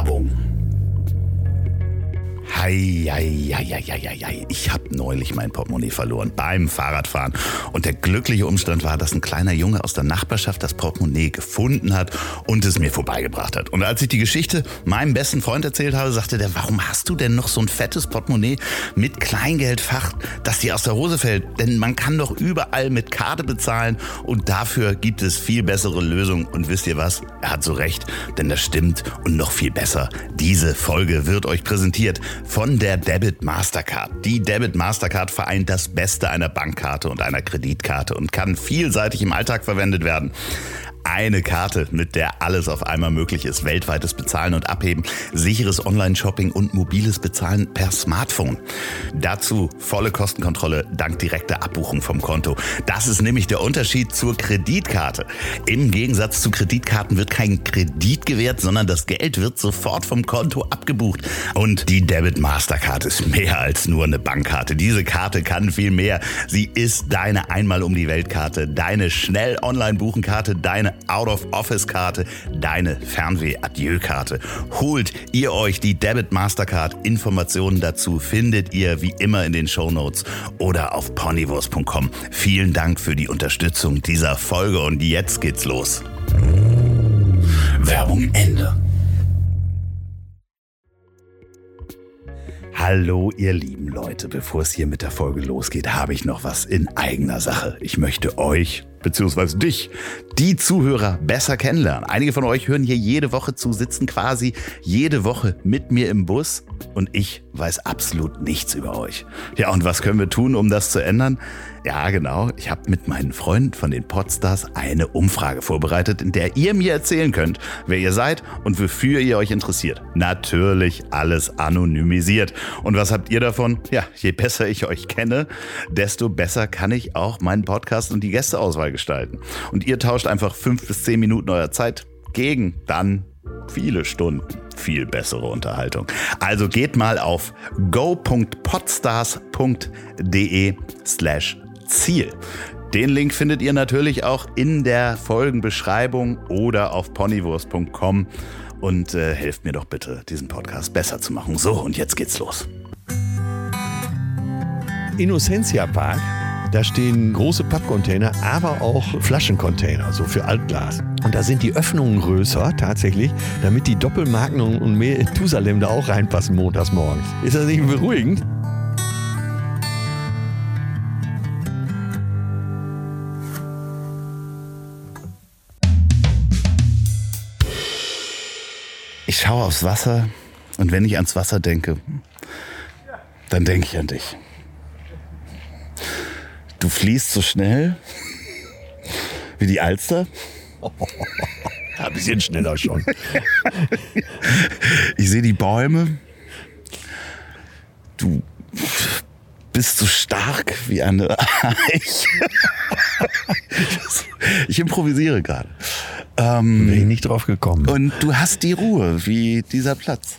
Werbung. Hei, hei, hei, hei, hei. Ich habe neulich mein Portemonnaie verloren beim Fahrradfahren. Und der glückliche Umstand war, dass ein kleiner Junge aus der Nachbarschaft das Portemonnaie gefunden hat und es mir vorbeigebracht hat. Und als ich die Geschichte meinem besten Freund erzählt habe, sagte der, warum hast du denn noch so ein fettes Portemonnaie mit Kleingeldfach, das dir aus der Hose fällt? Denn man kann doch überall mit Karte bezahlen und dafür gibt es viel bessere Lösungen. Und wisst ihr was? Er hat so recht, denn das stimmt und noch viel besser. Diese Folge wird euch präsentiert von der Debit Mastercard. Die Debit Mastercard vereint das Beste einer Bankkarte und einer Kreditkarte und kann vielseitig im Alltag verwendet werden eine Karte, mit der alles auf einmal möglich ist. Weltweites Bezahlen und Abheben, sicheres Online-Shopping und mobiles Bezahlen per Smartphone. Dazu volle Kostenkontrolle dank direkter Abbuchung vom Konto. Das ist nämlich der Unterschied zur Kreditkarte. Im Gegensatz zu Kreditkarten wird kein Kredit gewährt, sondern das Geld wird sofort vom Konto abgebucht. Und die Debit Mastercard ist mehr als nur eine Bankkarte. Diese Karte kann viel mehr. Sie ist deine einmal um die Weltkarte, deine schnell online buchen Karte, deine Out-of-Office-Karte, deine Fernweh-Adieu-Karte. Holt ihr euch die Debit Mastercard. Informationen dazu findet ihr wie immer in den Show Notes oder auf ponywurst.com. Vielen Dank für die Unterstützung dieser Folge und jetzt geht's los. Werbung Ende. Hallo ihr lieben Leute, bevor es hier mit der Folge losgeht, habe ich noch was in eigener Sache. Ich möchte euch beziehungsweise dich, die Zuhörer besser kennenlernen. Einige von euch hören hier jede Woche zu, sitzen quasi jede Woche mit mir im Bus und ich weiß absolut nichts über euch. Ja, und was können wir tun, um das zu ändern? Ja, genau. Ich habe mit meinen Freunden von den Podstars eine Umfrage vorbereitet, in der ihr mir erzählen könnt, wer ihr seid und wofür ihr euch interessiert. Natürlich alles anonymisiert. Und was habt ihr davon? Ja, je besser ich euch kenne, desto besser kann ich auch meinen Podcast und die Gästeauswahl gestalten. Und ihr tauscht einfach fünf bis zehn Minuten eurer Zeit gegen dann viele Stunden viel bessere Unterhaltung. Also geht mal auf go.podstars.de slash Ziel. Den Link findet ihr natürlich auch in der Folgenbeschreibung oder auf ponywurst.com und äh, helft mir doch bitte, diesen Podcast besser zu machen. So, und jetzt geht's los. Innocentia Park, da stehen große Pappcontainer, aber auch Flaschencontainer, so für Altglas. Und da sind die Öffnungen größer, tatsächlich, damit die Doppelmagnum und mehr in Tusalem da auch reinpassen montags morgens. Ist das nicht beruhigend? Ich schaue aufs Wasser und wenn ich ans Wasser denke, dann denke ich an dich. Du fließt so schnell wie die Alster. Ein bisschen schneller schon. Ich sehe die Bäume. Du bist so stark wie eine Eiche. Ich improvisiere gerade. Ähm, Bin ich nicht drauf gekommen. und du hast die Ruhe wie dieser Platz.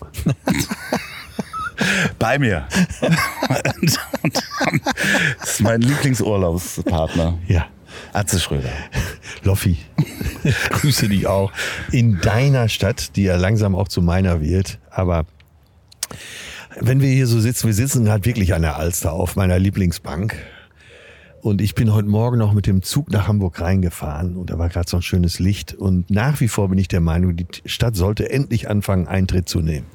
Bei mir. Und, und, das ist mein Lieblingsurlaubspartner. Ja. Atze Schröder. Loffi, grüße dich auch. In deiner Stadt, die ja langsam auch zu meiner wird. Aber wenn wir hier so sitzen, wir sitzen halt wirklich an der Alster auf meiner Lieblingsbank. Und ich bin heute Morgen noch mit dem Zug nach Hamburg reingefahren und da war gerade so ein schönes Licht. Und nach wie vor bin ich der Meinung, die Stadt sollte endlich anfangen, Eintritt zu nehmen.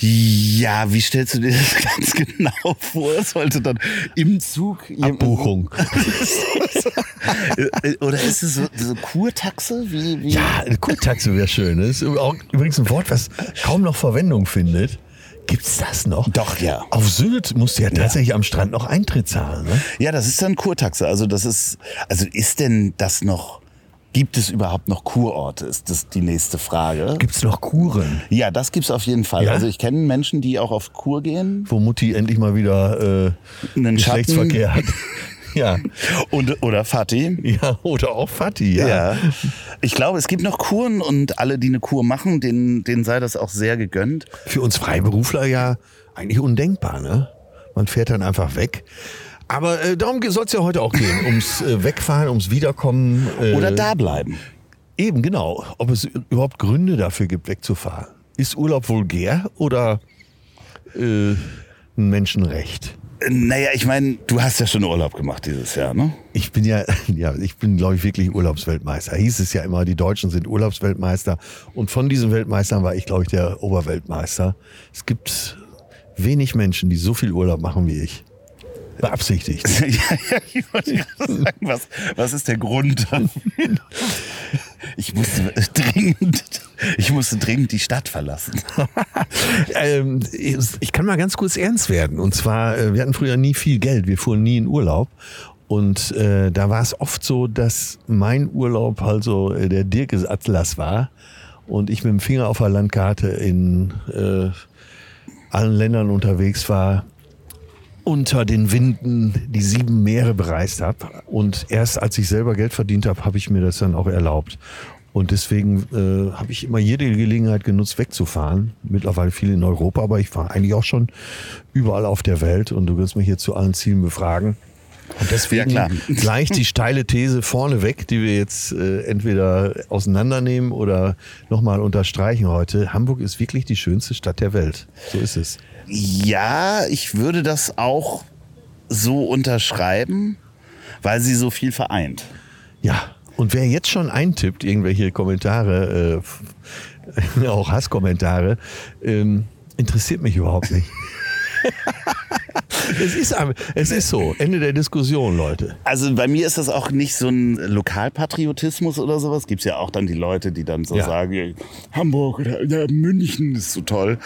Ja, wie stellst du dir das ganz genau vor? Sollte dann im Zug Abbuchung. Oder ist es so, so Kurtaxe? Wie, wie? Ja, eine Kurtaxe wäre schön. Das ist auch übrigens ein Wort, was kaum noch Verwendung findet. Gibt's das noch? Doch, ja. Auf Sylt musst du ja tatsächlich am Strand noch Eintritt zahlen. Ne? Ja, das ist dann Kurtaxe. Also das ist, also ist denn das noch, gibt es überhaupt noch Kurorte? Ist das die nächste Frage? Gibt's noch Kuren, Ja, das gibt's auf jeden Fall. Ja? Also ich kenne Menschen, die auch auf Kur gehen. wo Mutti endlich mal wieder äh, Einen Geschlechtsverkehr hat? ja. Und, oder Fatih. ja, oder auch Fatih, ja. Ja. Ich glaube, es gibt noch Kuren und alle, die eine Kur machen, denen, denen sei das auch sehr gegönnt. Für uns Freiberufler ja eigentlich undenkbar, ne? Man fährt dann einfach weg. Aber äh, darum soll es ja heute auch gehen. Ums äh, Wegfahren, ums Wiederkommen. Äh, Oder da bleiben. Eben, genau. Ob es überhaupt Gründe dafür gibt, wegzufahren. Ist Urlaub vulgär oder äh, ein Menschenrecht? Naja, ich meine, du hast ja schon Urlaub gemacht dieses Jahr, ne? Ich bin ja, ja, ich bin, glaube ich, wirklich Urlaubsweltmeister. Hieß es ja immer, die Deutschen sind Urlaubsweltmeister. Und von diesen Weltmeistern war ich, glaube ich, der Oberweltmeister. Es gibt wenig Menschen, die so viel Urlaub machen wie ich. Beabsichtigt. ja, ja, ich wollte gerade sagen, was, was ist der Grund? Ich musste dringend, ich musste dringend die Stadt verlassen. ähm, ich kann mal ganz kurz ernst werden. Und zwar, äh, wir hatten früher nie viel Geld, wir fuhren nie in Urlaub. Und äh, da war es oft so, dass mein Urlaub also der Dirkes Atlas war und ich mit dem Finger auf der Landkarte in äh, allen Ländern unterwegs war, unter den Winden die sieben Meere bereist habe. Und erst als ich selber Geld verdient habe, habe ich mir das dann auch erlaubt. Und deswegen äh, habe ich immer jede Gelegenheit genutzt, wegzufahren. Mittlerweile viel in Europa, aber ich fahre eigentlich auch schon überall auf der Welt. Und du wirst mich hier zu allen Zielen befragen. Und deswegen ja, gleich die steile These vorneweg, die wir jetzt äh, entweder auseinandernehmen oder nochmal unterstreichen heute. Hamburg ist wirklich die schönste Stadt der Welt. So ist es. Ja, ich würde das auch so unterschreiben, weil sie so viel vereint. Ja, und wer jetzt schon eintippt, irgendwelche Kommentare, äh, auch Hasskommentare, ähm, interessiert mich überhaupt nicht. es, ist, es ist so. Ende der Diskussion, Leute. Also bei mir ist das auch nicht so ein Lokalpatriotismus oder sowas. Gibt es ja auch dann die Leute, die dann so ja. sagen, Hamburg oder ja, München ist so toll.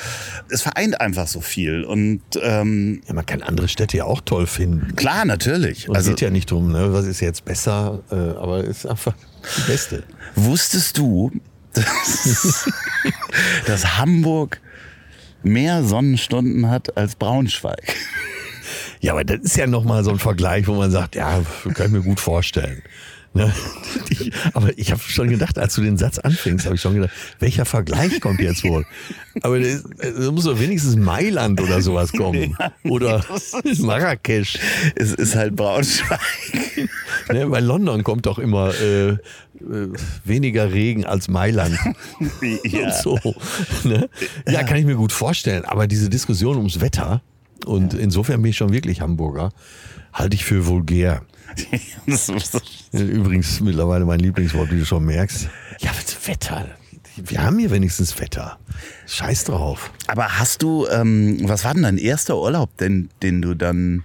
Es vereint einfach so viel. Und ähm, ja, man kann andere Städte ja auch toll finden. Klar, natürlich. Und also, geht ja nicht drum, ne? was ist jetzt besser, äh, aber es ist einfach die Beste. Wusstest du, dass, dass Hamburg mehr Sonnenstunden hat als Braunschweig. Ja, aber das ist ja nochmal so ein Vergleich, wo man sagt, ja, kann ich mir gut vorstellen. Ne? Ich, aber ich habe schon gedacht, als du den Satz anfängst, habe ich schon gedacht, welcher Vergleich kommt jetzt wohl? Aber da muss doch wenigstens Mailand oder sowas kommen. Oder Marrakesch. Es ist halt Braunschweig. Ne, bei London kommt doch immer äh, äh, weniger Regen als Mailand. Ja. Und so. Ne? Ja, kann ich mir gut vorstellen. Aber diese Diskussion ums Wetter, und insofern bin ich schon wirklich Hamburger, halte ich für vulgär. Übrigens mittlerweile mein Lieblingswort, wie du schon merkst. Ja, Wetter. Wir haben hier wenigstens Wetter. Scheiß drauf. Aber hast du, ähm, was war denn dein erster Urlaub, denn, den du dann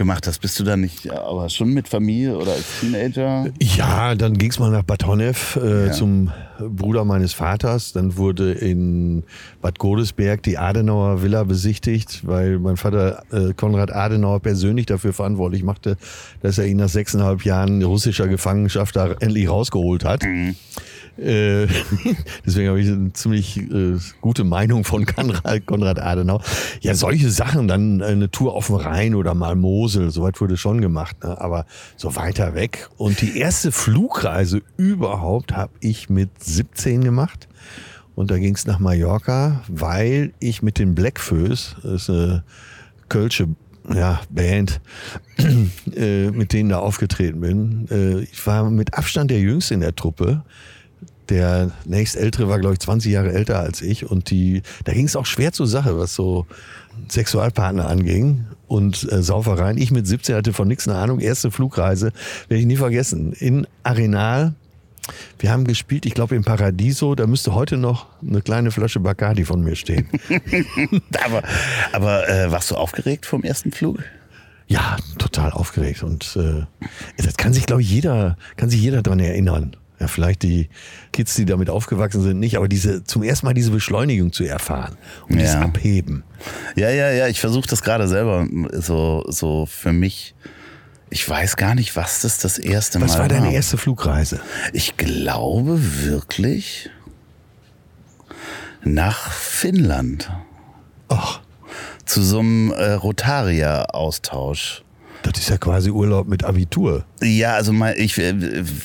gemacht hast? Bist du dann nicht, aber schon mit Familie oder als Teenager? Ja, dann ging es mal nach Bad Honnef äh, ja. zum Bruder meines Vaters. Dann wurde in Bad Godesberg die Adenauer Villa besichtigt, weil mein Vater äh, Konrad Adenauer persönlich dafür verantwortlich machte, dass er ihn nach sechseinhalb Jahren russischer Gefangenschaft da endlich rausgeholt hat. Mhm. Äh, deswegen habe ich eine ziemlich äh, gute Meinung von Konrad Adenauer. Ja, solche Sachen, dann eine Tour auf dem Rhein oder mal Mosel, soweit wurde schon gemacht, ne? aber so weiter weg. Und die erste Flugreise überhaupt habe ich mit 17 gemacht. Und da ging es nach Mallorca, weil ich mit den Blackfoes, das ist eine Kölsche ja, Band, äh, mit denen da aufgetreten bin. Äh, ich war mit Abstand der Jüngste in der Truppe. Der nächstältere war, glaube ich, 20 Jahre älter als ich. Und die, da ging es auch schwer zur Sache, was so Sexualpartner anging und äh, Saufereien. Ich mit 17 hatte von nichts eine Ahnung. Erste Flugreise, werde ich nie vergessen. In Arenal. Wir haben gespielt, ich glaube, im Paradiso. Da müsste heute noch eine kleine Flasche Bacardi von mir stehen. aber aber äh, warst du aufgeregt vom ersten Flug? Ja, total aufgeregt. Und äh, das kann sich, glaube ich, jeder, kann sich jeder dran erinnern ja, vielleicht die Kids, die damit aufgewachsen sind, nicht, aber diese zum ersten Mal diese Beschleunigung zu erfahren und ja. das Abheben. Ja, ja, ja, ich versuche das gerade selber so, so für mich. Ich weiß gar nicht, was das das erste was Mal war. Was war deine erste Flugreise? Ich glaube wirklich nach Finnland. Ach. Zu so einem äh, Rotaria-Austausch. Das ist ja quasi Urlaub mit Abitur. Ja, also ich äh,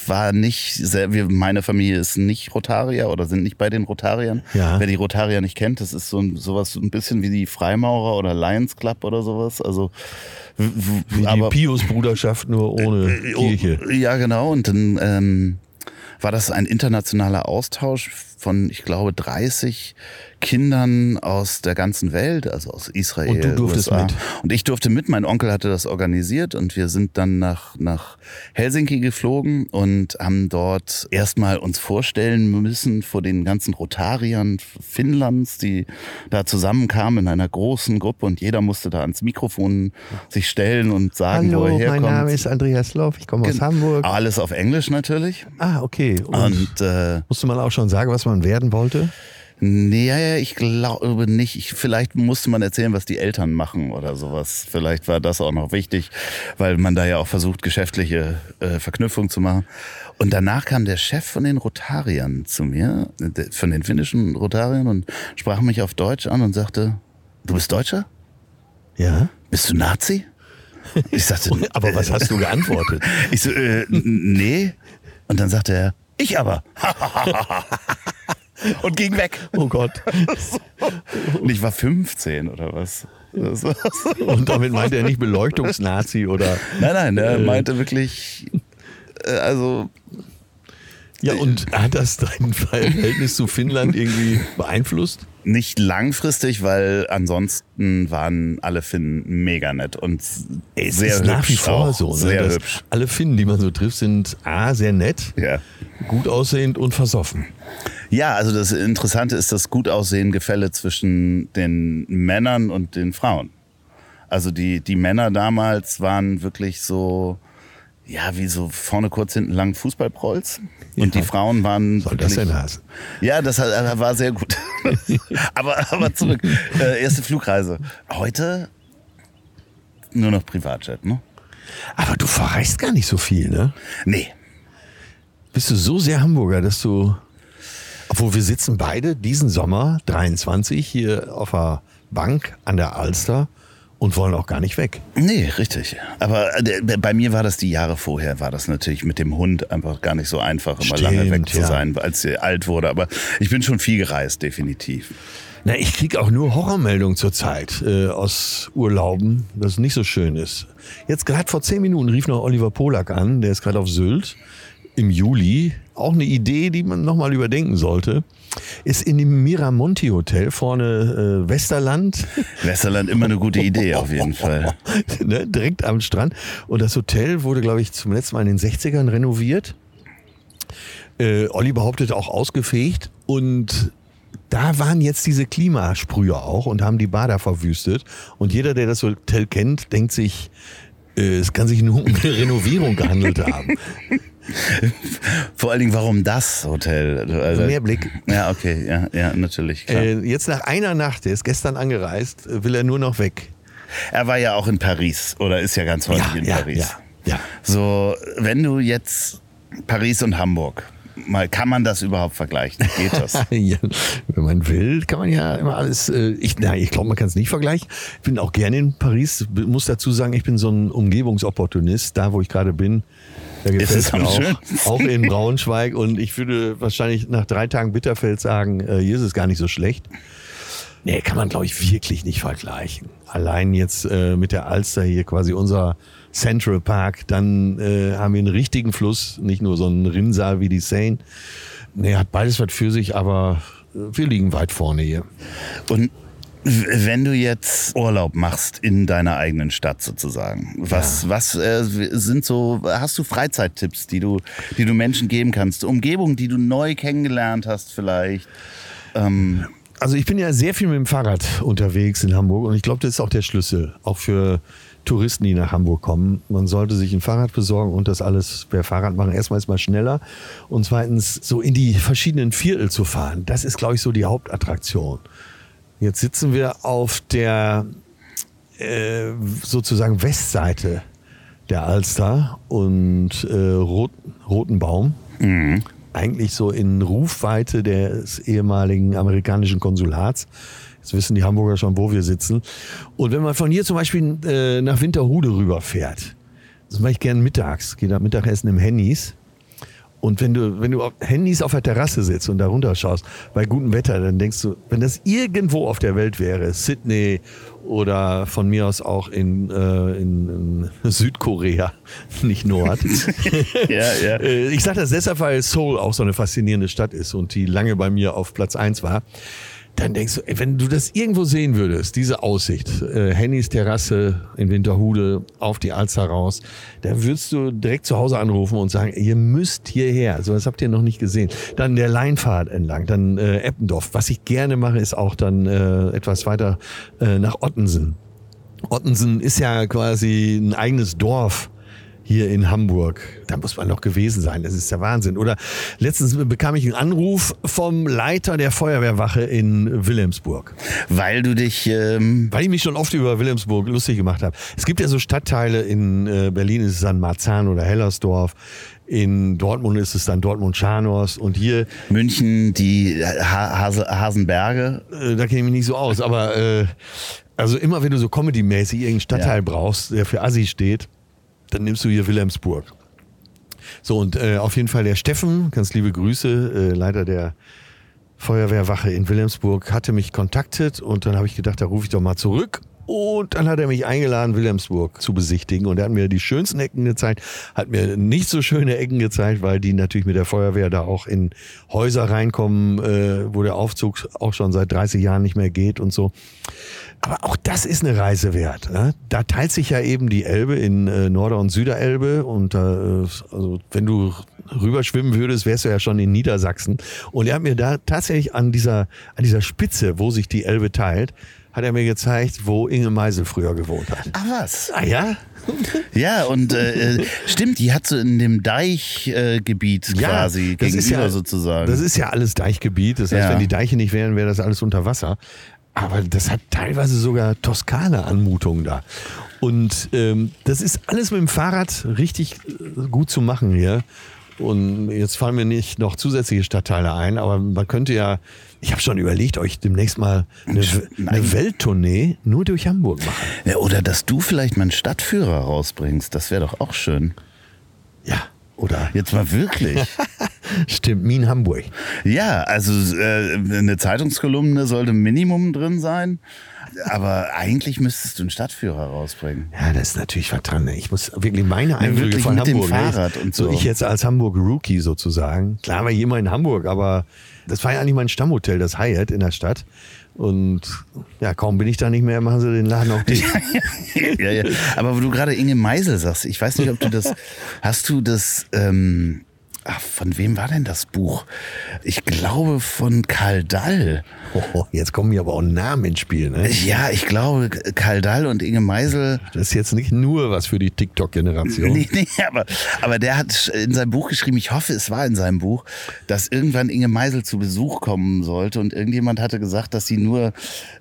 war nicht, sehr, meine Familie ist nicht Rotarier oder sind nicht bei den Rotariern. Ja. Wer die Rotarier nicht kennt, das ist so sowas ein bisschen wie die Freimaurer oder Lions Club oder sowas. Also wie aber, die Pius-Bruderschaft nur ohne äh, oh, Kirche. Ja, genau. Und dann ähm, war das ein internationaler Austausch von, ich glaube, 30 Kindern aus der ganzen Welt, also aus Israel. Und du durftest USA. mit? Und ich durfte mit. Mein Onkel hatte das organisiert und wir sind dann nach, nach Helsinki geflogen und haben dort erstmal uns vorstellen müssen vor den ganzen Rotariern Finnlands, die da zusammenkamen in einer großen Gruppe und jeder musste da ans Mikrofon sich stellen und sagen, wo er Hallo, herkommt. mein Name ist Andreas Loff, ich komme aus Hamburg. Alles auf Englisch natürlich. Ah, okay. Und, Und äh, musste man auch schon sagen, was man werden wollte? Nee, ich glaube nicht. Ich, vielleicht musste man erzählen, was die Eltern machen oder sowas. Vielleicht war das auch noch wichtig, weil man da ja auch versucht, geschäftliche äh, Verknüpfung zu machen. Und danach kam der Chef von den Rotariern zu mir, von den finnischen Rotariern, und sprach mich auf Deutsch an und sagte, du bist Deutscher? Ja. Bist du Nazi? Ich sagte, Aber was hast du geantwortet? Ich so, äh, nee. Und dann sagte er, ich aber. und ging weg. Oh Gott. Und ich war 15 oder was. Das war so. Und damit meint er nicht Beleuchtungsnazi oder. Nein, nein, er meinte wirklich, äh, also Ja, und hat das dein Verhältnis zu Finnland irgendwie beeinflusst? nicht langfristig, weil ansonsten waren alle Finnen mega nett und Es sehr ist hübsch. nach wie vor so. Ne? Sehr dass hübsch. Alle Finnen, die man so trifft, sind A, sehr nett, Ja. gut aussehend und versoffen. Ja, also das Interessante ist das gut aussehen Gefälle zwischen den Männern und den Frauen. Also die, die Männer damals waren wirklich so, ja, wie so vorne kurz, hinten lang Fußballprolls. Und Ja. die Frauen waren Soll das denn heißen? Ja, das war sehr gut. aber, aber zurück. Äh, erste Flugreise. Heute nur noch Privatjet, ne? Aber du verreist gar nicht so viel, ne? Nee. Bist du so sehr Hamburger, dass du. Obwohl wir sitzen beide diesen Sommer 23 hier auf der Bank an der Alster und wollen auch gar nicht weg. Nee, richtig. Aber äh, bei mir war das die Jahre vorher, war das natürlich mit dem Hund einfach gar nicht so einfach, immer lange Stimmt, weg zu ja. sein, als sie alt wurde. Aber ich bin schon viel gereist, definitiv. Na, ich krieg auch nur Horrormeldungen zurzeit äh, aus Urlauben, das nicht so schön ist. Jetzt gerade vor zehn Minuten rief noch Oliver Polak an, der ist gerade auf Sylt im Juli. Auch eine Idee, die man nochmal überdenken sollte. Ist in dem Miramonti Hotel vorne äh, Westerland, Westerland immer eine gute Idee, auf jeden Fall. ne, direkt am Strand. Und das Hotel wurde, glaube ich, zum letzten Mal in den 60ern renoviert. Äh, Olli behauptet auch ausgefegt und da waren jetzt diese Klimasprüher auch und haben die Bader verwüstet. Und jeder, der das Hotel kennt, denkt sich, äh, es kann sich nur um eine Renovierung gehandelt haben. Vor allen Dingen, warum das Hotel? Also, Mehr Blick. Ja, okay, ja, ja, natürlich. Äh, jetzt nach einer Nacht, der ist gestern angereist, will er nur noch weg. Er war ja auch in Paris oder ist ja ganz häufig in ja, Paris. ja, ja. So, wenn du jetzt Paris und Hamburg, mal kann man das überhaupt vergleichen? Geht das? ja, wenn man will, kann man ja immer alles. Äh, ich, nein, ich glaube, man kann es nicht vergleichen. Ich bin auch gerne in Paris. Muss dazu sagen, ich bin so ein Umgebungsopportunist. Da, wo ich gerade bin, da gefällt es mir am auch. schönsten. Auch in Braunschweig. Und ich würde wahrscheinlich nach drei Tagen Bitterfeld sagen, äh, hier ist es gar nicht so schlecht. Nee, kann man, glaube ich, wirklich nicht vergleichen. Allein jetzt äh, mit der Alster hier quasi unser Central Park, dann äh, haben wir einen richtigen Fluss, nicht nur so einen Rinnsal wie die Seine. Nee, hat beides was für sich, aber äh, wir liegen weit vorne hier. Und wenn du jetzt Urlaub machst in deiner eigenen Stadt sozusagen, was, was äh, sind so, hast du Freizeittipps, die du, die du Menschen geben kannst? Umgebungen, die du neu kennengelernt hast vielleicht? Ähm, Also ich bin ja sehr viel mit dem Fahrrad unterwegs in Hamburg und ich glaube, das ist auch der Schlüssel, auch für Touristen, die nach Hamburg kommen. Man sollte sich ein Fahrrad besorgen und das alles per Fahrrad machen. Erstmal ist mal schneller und zweitens so in die verschiedenen Viertel zu fahren. Das ist, glaube ich, so die Hauptattraktion. Jetzt sitzen wir auf der äh, sozusagen Westseite der Alster und äh, Rot, Rotenbaum. Eigentlich so in Rufweite des ehemaligen amerikanischen Konsulats. Jetzt wissen die Hamburger schon, wo wir sitzen. Und wenn man von hier zum Beispiel äh, nach Winterhude rüberfährt, das mache ich gern mittags, gehe da Mittagessen im Hennys. Und wenn du, wenn du auf Handys auf der Terrasse sitzt und da runterschaust, bei gutem Wetter, dann denkst du, wenn das irgendwo auf der Welt wäre, Sydney oder von mir aus auch in, äh, in, in Südkorea, nicht Nord. Ja, ja. Äh, ich sage das deshalb, weil Seoul auch so eine faszinierende Stadt ist und die lange bei mir auf Platz eins war. Dann denkst du, ey, wenn du das irgendwo sehen würdest, diese Aussicht, äh, Hennys Terrasse in Winterhude auf die Alster raus, dann würdest du direkt zu Hause anrufen und sagen, ihr müsst hierher. So was habt ihr noch nicht gesehen. Dann der Leinfahrt entlang, dann äh, Eppendorf. Was ich gerne mache, ist auch dann äh, etwas weiter äh, nach Ottensen. Ottensen ist ja quasi ein eigenes Dorf hier in Hamburg. Da muss man noch gewesen sein. Das ist der Wahnsinn. Oder letztens bekam ich einen Anruf vom Leiter der Feuerwehrwache in Wilhelmsburg. Weil du dich. Ähm, Weil ich mich schon oft über Wilhelmsburg lustig gemacht habe. Es gibt ja so Stadtteile in äh, Berlin ist es dann Marzahn oder Hellersdorf. In Dortmund ist es dann Dortmund-Scharnhorst. Und hier, München, die ha Hase Hasenberge. äh, da kenne ich mich nicht so aus. Aber äh, also immer wenn du so Comedy-mäßig irgendeinen Stadtteil Ja. brauchst, der für Assi steht, dann nimmst du hier Wilhelmsburg. So, und äh, auf jeden Fall der Steffen, ganz liebe Grüße, äh, Leiter der Feuerwehrwache in Wilhelmsburg, hatte mich kontaktet und dann habe ich gedacht, da rufe ich doch mal zurück. Und dann hat er mich eingeladen, Wilhelmsburg zu besichtigen. Und er hat mir die schönsten Ecken gezeigt, hat mir nicht so schöne Ecken gezeigt, weil die natürlich mit der Feuerwehr da auch in Häuser reinkommen, äh, wo der Aufzug auch schon seit 30 Jahren nicht mehr geht und so. Aber auch das ist eine Reise wert. Ne? Da teilt sich ja eben die Elbe in äh, Norder- und Süderelbe. Und äh, also wenn du rüberschwimmen würdest, wärst du ja schon in Niedersachsen. Und er hat mir da tatsächlich an dieser, an dieser Spitze, wo sich die Elbe teilt, hat er mir gezeigt, wo Inge Meisel früher gewohnt hat. Ach was. Ah ja? Ja, und äh, äh, stimmt, die hat so in dem Deichgebiet äh, Gebiet quasi das gegenüber ist ja, sozusagen. Das ist ja alles Deichgebiet. Das heißt, Ja. wenn die Deiche nicht wären, wäre das alles unter Wasser. Aber das hat teilweise sogar Toskana-Anmutungen da. Und ähm, das ist alles mit dem Fahrrad richtig äh, gut zu machen hier. Und jetzt fallen mir nicht noch zusätzliche Stadtteile ein, aber man könnte ja, ich habe schon überlegt, euch demnächst mal eine, eine Welttournee nur durch Hamburg machen. ja, oder dass du vielleicht mal einen Stadtführer rausbringst, das wäre doch auch schön. Ja, oder? Jetzt mal wirklich. Stimmt, Mien Hamburg. ja, also äh, eine Zeitungskolumne sollte Minimum drin sein. Aber eigentlich müsstest du einen Stadtführer rausbringen. Ja, das ist natürlich was dran. ne? Ich muss wirklich meine Eindrücke wirklich von mit dem Hamburg. ne? Fahrrad und so. Ich jetzt als Hamburg Rookie sozusagen. Klar war ich immer in Hamburg, aber das war ja eigentlich mein Stammhotel, das Hyatt in der Stadt. Und ja, kaum bin ich da nicht mehr, machen sie den Laden auch dicht. ja, ja. Aber wo du gerade Inge Meisel sagst, ich weiß nicht, ob du das, hast du das, ähm, ach, von wem war denn das Buch? Ich glaube von Karl Dall. Oh, jetzt kommen hier aber auch Namen ins Spiel. Ne? Ja, ich glaube, Karl Dall und Inge Meisel. Das ist jetzt nicht nur was für die TikTok-Generation. Nee, nee, aber, aber der hat in seinem Buch geschrieben, ich hoffe, es war in seinem Buch, dass irgendwann Inge Meisel zu Besuch kommen sollte und irgendjemand hatte gesagt, dass sie nur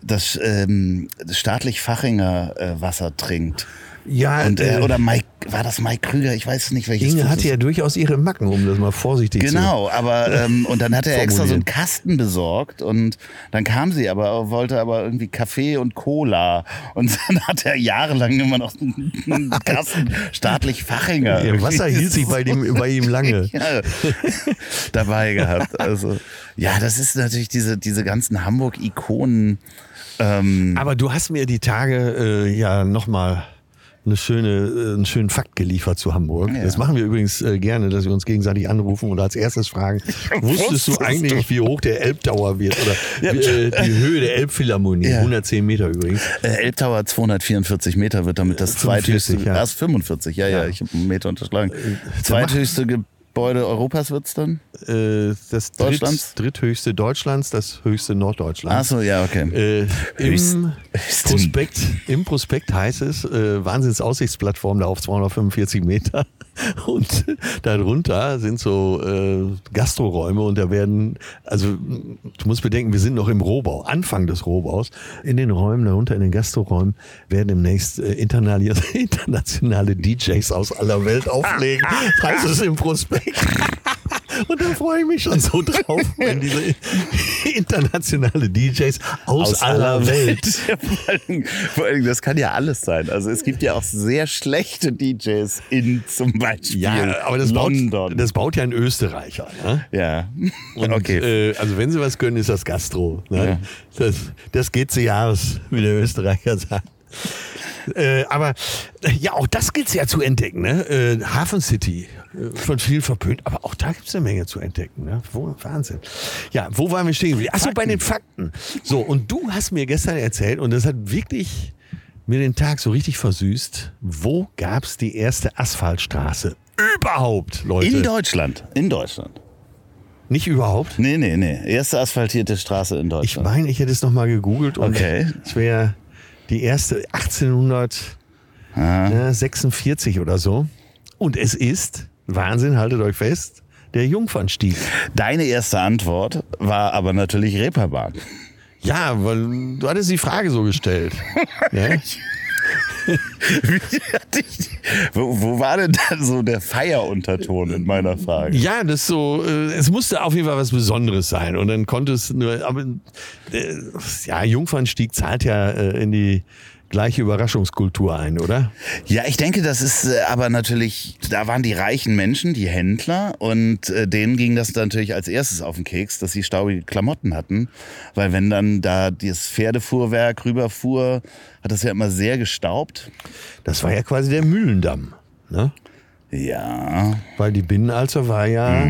das, ähm, das staatlich Fachinger äh, Wasser trinkt. Ja, Und, äh, äh, oder Mike, war das Mike Krüger? Ich weiß nicht, welches Inge hatte ja durchaus ihre Macken, um das mal vorsichtig zu Genau, aber ähm, und dann hat er extra so einen. Kasten besorgt und dann kam sie aber, wollte aber irgendwie Kaffee und Cola und dann hat er jahrelang immer noch einen Kasten staatlich Fachinger. Ihr Wasser hielt sich bei, dem, bei ihm lange. ja, dabei gehabt. Also ja, das ist natürlich diese diese ganzen Hamburg-Ikonen. Ähm, Aber du hast mir die Tage äh, ja nochmal eine schöne, äh, einen schönen Fakt geliefert zu Hamburg. Ja. Das machen wir übrigens äh, gerne, dass wir uns gegenseitig anrufen und als erstes fragen, wusstest du eigentlich, wie hoch der Elbtower wird? Oder Ja. wie, äh, die Höhe der Elbphilharmonie, Ja. 110 Meter übrigens. äh, Elbtower 244 Meter wird damit das 45, zweithöchste. ja. Erst 45, ja, ja, Ja. ich habe einen Meter unterschlagen. Zweithöchste Gebäude Europas wird's dann? Äh, das dritt, Deutschlands? dritthöchste Deutschlands, das höchste Norddeutschlands. Ach so, ja, okay. Äh, im. Prospekt, Im Prospekt heißt es, äh, Wahnsinnsaussichtsplatzform da auf 245 Meter. Und darunter sind so äh, Gastroräume und da werden, also du musst bedenken, wir sind noch im Rohbau, Anfang des Rohbaus. In den Räumen, darunter in den Gastroräumen, werden demnächst äh, internationale DJs aus aller Welt auflegen. Das heißt es im Prospekt. Und da freue ich mich schon so drauf, wenn diese internationale DJs aus, aller Welt. Ja, vor, allem, vor allem, das kann ja alles sein. Also es gibt ja auch sehr schlechte DJs in zum Beispiel Ja, aber das baut, London. das baut ja ein Österreicher. Ne? ja, Und, okay. Äh, also wenn sie was können, ist das Gastro. Ne? Ja. Das, das geht sie Jahres, wie der Österreicher sagt. Äh, aber äh, ja, auch das gilt ja zu entdecken. Ne? Äh, Hafen City, äh, von vielen verpönt, aber auch da gibt es eine Menge zu entdecken. Ne? Wo, Wahnsinn. Ja, wo waren wir stehen geblieben? Achso, bei den Fakten. So, und du hast mir gestern erzählt, und das hat wirklich mir den Tag so richtig versüßt, wo gab es die erste Asphaltstraße? Überhaupt, Leute. in Deutschland. In Deutschland. Nicht überhaupt? Nee, nee, nee. Erste asphaltierte Straße in Ich Deutschland. meine, ich hätte es nochmal gegoogelt und Okay. es wäre die erste 1846 oder so. Und es ist, Wahnsinn, haltet euch fest, der Jungfernstieg. Deine erste Antwort war aber natürlich Reeperbahn. Ja, weil du hattest die Frage so gestellt. ja? wo, wo war denn dann so der Feierunterton in meiner Frage? ja, das so, äh, es musste auf jeden Fall was Besonderes sein. Und dann konnte es nur, aber äh, ja, Jungfernstieg zahlt ja äh, in die gleiche Überraschungskultur ein, oder? Ja, ich denke, das ist äh, aber natürlich, da waren die reichen Menschen, die Händler, und äh, denen ging das natürlich als erstes auf den Keks, dass sie staubige Klamotten hatten. Weil wenn dann da das Pferdefuhrwerk rüberfuhr, hat das ja immer sehr gestaubt. Das war ja quasi der Mühlendamm. Ne? Ja, Weil die Binnenalster war ja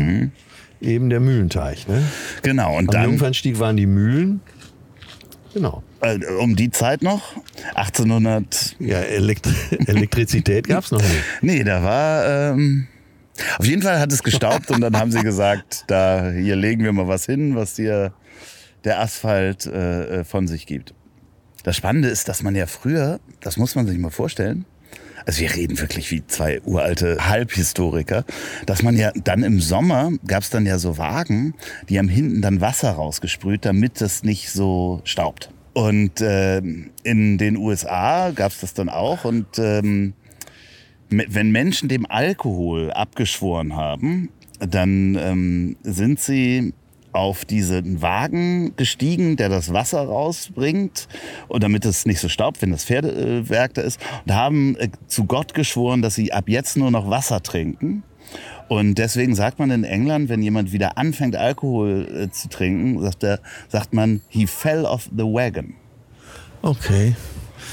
eben der Mühlenteich. Ne? genau. Und Am dann, Jungfernstieg waren die Mühlen. Genau. Äh, um die Zeit noch, 1800, Ja, Elekt Elektrizität gab es noch nicht. nee, da war, ähm, auf jeden Fall hat es gestaubt und dann haben sie gesagt, da, hier legen wir mal was hin, was dir der Asphalt äh, äh, von sich gibt. Das Spannende ist, dass man ja früher, das muss man sich mal vorstellen, also wir reden wirklich wie zwei uralte Halbhistoriker, dass man ja dann im Sommer gab es dann ja so Wagen, die haben hinten dann Wasser rausgesprüht, damit das nicht so staubt. Und äh, in den USA gab es das dann auch. Und ähm, wenn Menschen dem Alkohol abgeschworen haben, dann ähm, sind sie auf diesen Wagen gestiegen, der das Wasser rausbringt, und damit es nicht so staubt, wenn das Pferdewerk da ist, und haben äh, zu Gott geschworen, dass sie ab jetzt nur noch Wasser trinken. Und deswegen sagt man in England, wenn jemand wieder anfängt, Alkohol äh, zu trinken, sagt, er, sagt man, he fell off the wagon. Okay.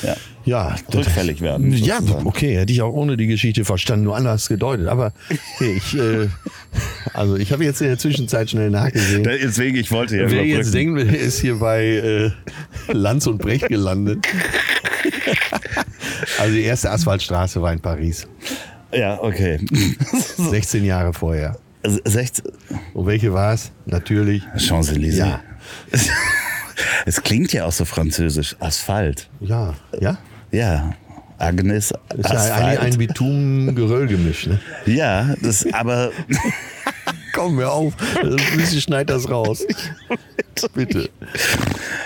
Ja. Ja, Rückfällig werden, Ja, sozusagen. okay, hätte ich auch ohne die Geschichte verstanden, nur anders gedeutet. Aber okay, ich, äh, also ich habe jetzt in der Zwischenzeit schnell nachgesehen. Deswegen, ich wollte ja Wer jetzt denkt, er ist hier bei äh, Lanz und Brecht gelandet. Also die erste Asphaltstraße war in Paris, Ja, okay. 16 Jahre vorher. 16, Und welche war es? Natürlich. Champs-Élysées. Ja. Es klingt ja auch so französisch. Asphalt. Ja, ja. Ja. Agnes Ist ja Asphalt. ein, ein Bitum-Geröllgemisch, ne? ja, das aber Komm, hör auf. Bisschen schneid das raus. Bitte.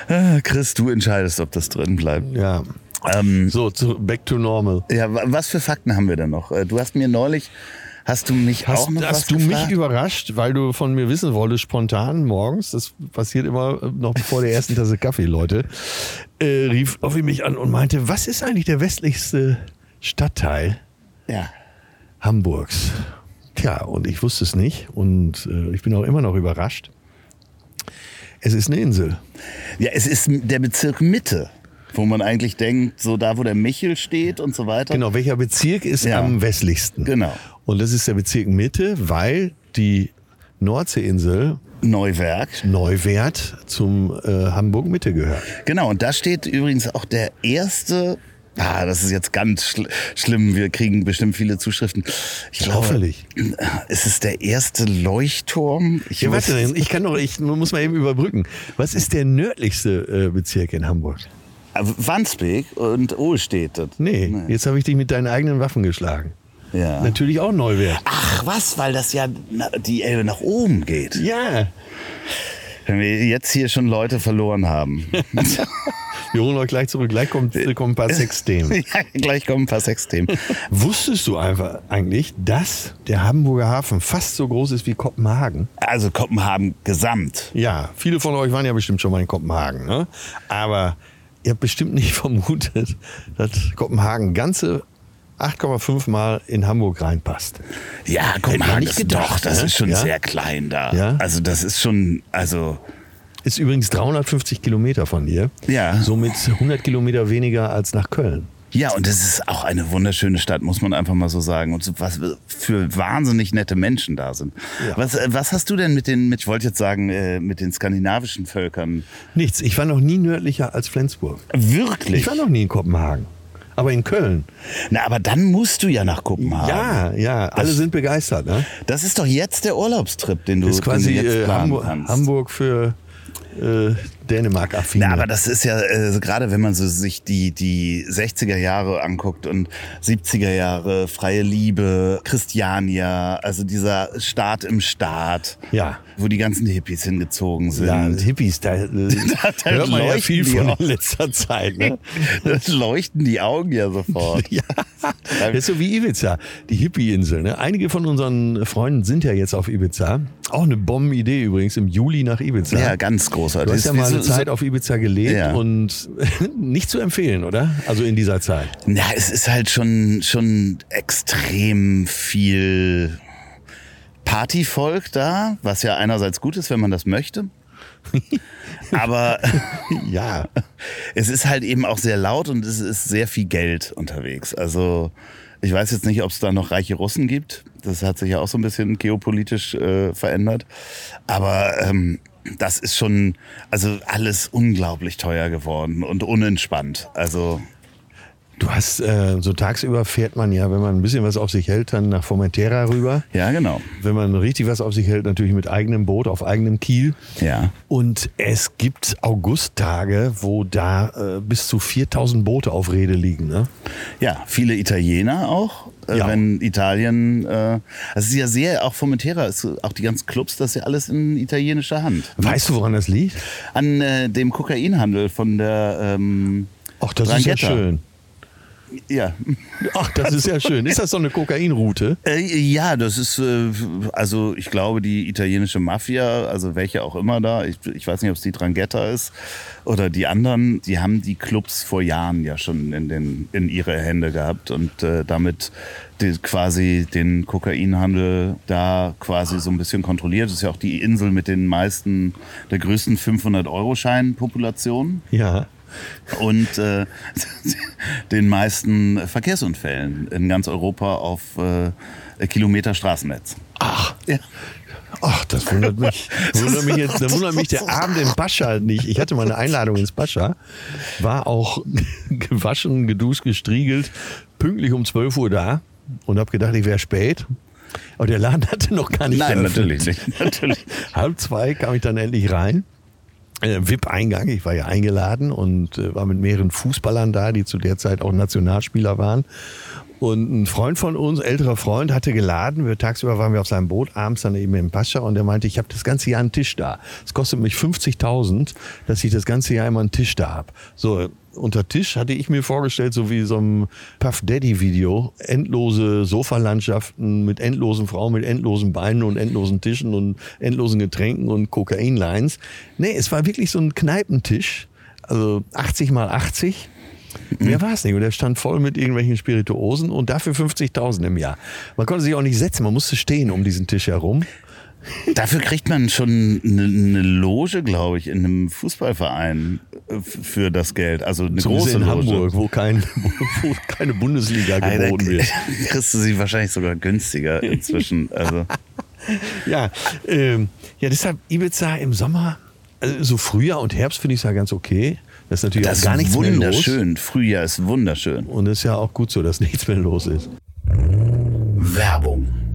Ah, Chris, du entscheidest, ob das drin bleibt. Ja. Ähm, So, zu, back to normal. ja, wa- was für Fakten haben wir denn noch? Äh, Du hast mir neulich, hast du mich Hast, auch noch hast du gefragt? mich überrascht, weil du von mir wissen wolltest, spontan morgens, das passiert immer äh, noch vor der ersten Tasse Kaffee, Leute, äh, rief Offi mich an und meinte, was ist eigentlich der westlichste Stadtteil Ja. Hamburgs? Tja, und ich wusste es nicht und äh, ich bin auch immer noch überrascht. Es ist eine Insel. ja, es ist der Bezirk Mitte, wo man eigentlich denkt, so da, wo der Michel steht und so weiter. Genau, welcher Bezirk ist Ja. am westlichsten? Genau. Und das ist der Bezirk Mitte, weil die Nordseeinsel Neuwerk. Neuwert zum äh, Hamburg Mitte gehört. Genau, und da steht übrigens auch der erste. Ah, das ist jetzt ganz schl schlimm. Wir kriegen bestimmt viele Zuschriften. Ich glaube, Hoffentlich. es ist der erste Leuchtturm. Ich Ja, weiß- warte, ich kann doch, ich muss mal eben überbrücken. Was ist der nördlichste äh, Bezirk in Hamburg? Wandsbek und Ohlstedt. Nee, jetzt habe ich dich mit deinen eigenen Waffen geschlagen. Ja. Natürlich auch Neuwert. Ach was, weil das ja die Elbe nach oben geht. Ja. Wenn wir jetzt hier schon Leute verloren haben. Wir holen euch gleich zurück. Gleich kommt, kommen ein paar Sexthemen. ja, gleich kommen ein paar Sexthemen. Wusstest du einfach eigentlich, dass der Hamburger Hafen fast so groß ist wie Kopenhagen? Also Kopenhagen gesamt. Ja, viele von euch waren ja bestimmt schon mal in Kopenhagen. Ne? Aber ihr habt bestimmt nicht vermutet, dass Kopenhagen ganze 8,5 Mal in Hamburg reinpasst. Ja, Kopenhagen nicht gedacht, doch, das ne? ist schon Ja? sehr klein da. Ja? Also das ist schon, also Ist übrigens 350 Kilometer von hier. Ja. Somit 100 Kilometer weniger als nach Köln. Ja, und es ist auch eine wunderschöne Stadt, muss man einfach mal so sagen. Und was für wahnsinnig nette Menschen da sind. Ja. Was, äh, was hast du denn mit den, mit, ich wollte jetzt sagen, äh, mit den skandinavischen Völkern? Nichts. Ich war noch nie nördlicher als Flensburg. Wirklich? Ich war noch nie in Kopenhagen. Aber in Köln. Na, aber dann musst du ja nach Kopenhagen. Ja, ja, alle sind begeistert. Ne? Das ist doch jetzt der Urlaubstrip, den du, Das ist quasi den du jetzt äh, planen Hamburg, kannst. Hamburg für äh, Dänemark-affine. Na, aber das ist ja äh, gerade, wenn man so sich die die 60er Jahre anguckt und 70er Jahre, freie Liebe, Christiania, also dieser Staat im Staat, Ja. wo die ganzen Hippies hingezogen sind. ja, Hippies, da, äh, da hört man ja viel von in letzter Zeit. Ne? Da leuchten die Augen ja sofort. Ja, das ist so wie Ibiza, die Hippie-Insel. Ne? Einige von unseren Freunden sind ja jetzt auf Ibiza. Auch eine Bombenidee übrigens, im Juli nach Ibiza. Ja, ganz großartig. Du hast ja mal so- Zeit auf Ibiza gelebt Ja. und nicht zu empfehlen, oder? Also in dieser Zeit. Ja, es ist halt schon, schon extrem viel Partyvolk da, was ja einerseits gut ist, wenn man das möchte. Aber Ja. es ist halt eben auch sehr laut und es ist sehr viel Geld unterwegs. Also ich weiß jetzt nicht, ob es da noch reiche Russen gibt. Das hat sich ja auch so ein bisschen geopolitisch äh, verändert. Aber ähm, das ist schon, also alles unglaublich teuer geworden und unentspannt. Also Du hast, äh, so tagsüber fährt man ja, wenn man ein bisschen was auf sich hält, dann nach Formentera rüber. ja, genau. Wenn man richtig was auf sich hält, natürlich mit eigenem Boot, auf eigenem Kiel. Ja. Und es gibt Augusttage, wo da äh, bis zu 4000 Boote auf Rede liegen. Ne? Ja, viele Italiener auch. Äh, Ja. Wenn Italien, äh, also es ist ja sehr, auch Formentera, ist, auch die ganzen Clubs, das ist ja alles in italienischer Hand. Weißt du, woran das liegt? An äh, dem Kokainhandel von der, ähm, Ach, das ist ja Drangheta. schön. Ja. Ach, das ist ja schön. Ist das so eine Kokainroute? Äh, ja, das ist, äh, also ich glaube, die italienische Mafia, also welche auch immer da, ich, ich weiß nicht, ob es die Drangheta ist oder die anderen, die haben die Clubs vor Jahren ja schon in, den, in ihre Hände gehabt und äh, damit die, quasi den Kokainhandel da quasi so ein bisschen kontrolliert. Das ist ja auch die Insel mit den meisten, der größten 500-Euro-Schein-Population Ja. Und äh, den meisten Verkehrsunfällen in ganz Europa auf äh, Kilometer Straßennetz. Ach, Ja. ach, das wundert mich. wundert mich jetzt, da wundert mich der Abend in Pascha nicht. Ich hatte mal eine Einladung ins Pascha, war auch gewaschen, geduscht, gestriegelt, pünktlich um 12 Uhr da und habe gedacht, ich wäre spät. Aber der Laden hatte noch gar nicht Nein, geöffnet. natürlich nicht. Natürlich. Halb zwei kam ich dann endlich rein. Äh, VIP-Eingang, ich war ja eingeladen und äh, war mit mehreren Fußballern da, die zu der Zeit auch Nationalspieler waren. Und ein Freund von uns, älterer Freund, hatte geladen. Wir, tagsüber waren wir auf seinem Boot, abends dann eben im Pascha und er meinte, ich habe das ganze Jahr einen Tisch da. Es kostet mich 50.000, dass ich das ganze Jahr immer einen Tisch da habe. So, unter Tisch hatte ich mir vorgestellt, so wie so ein Puff Daddy Video, endlose Sofalandschaften mit endlosen Frauen, mit endlosen Beinen und endlosen Tischen und endlosen Getränken und Kokainlines. Nee, es war wirklich so ein Kneipentisch, also 80 mal 80. Mehr war es nicht. Und der stand voll mit irgendwelchen Spirituosen und dafür 50.000 im Jahr. Man konnte sich auch nicht setzen, man musste stehen um diesen Tisch herum. Dafür kriegt man schon eine, Loge, glaube ich, in einem Fußballverein für das Geld. Also eine Zumindest große in Loge. Hamburg, wo, kein, wo keine Bundesliga geboten wird. kriegst du sie wahrscheinlich sogar günstiger inzwischen. Also Ja, ähm, ja, deshalb Ibiza im Sommer, also so Frühjahr und Herbst finde ich es ja ganz okay. Das ist natürlich das auch gar nichts mehr los. wunderschön. Frühjahr ist wunderschön. Und es ist ja auch gut so, dass nichts mehr los ist. Werbung.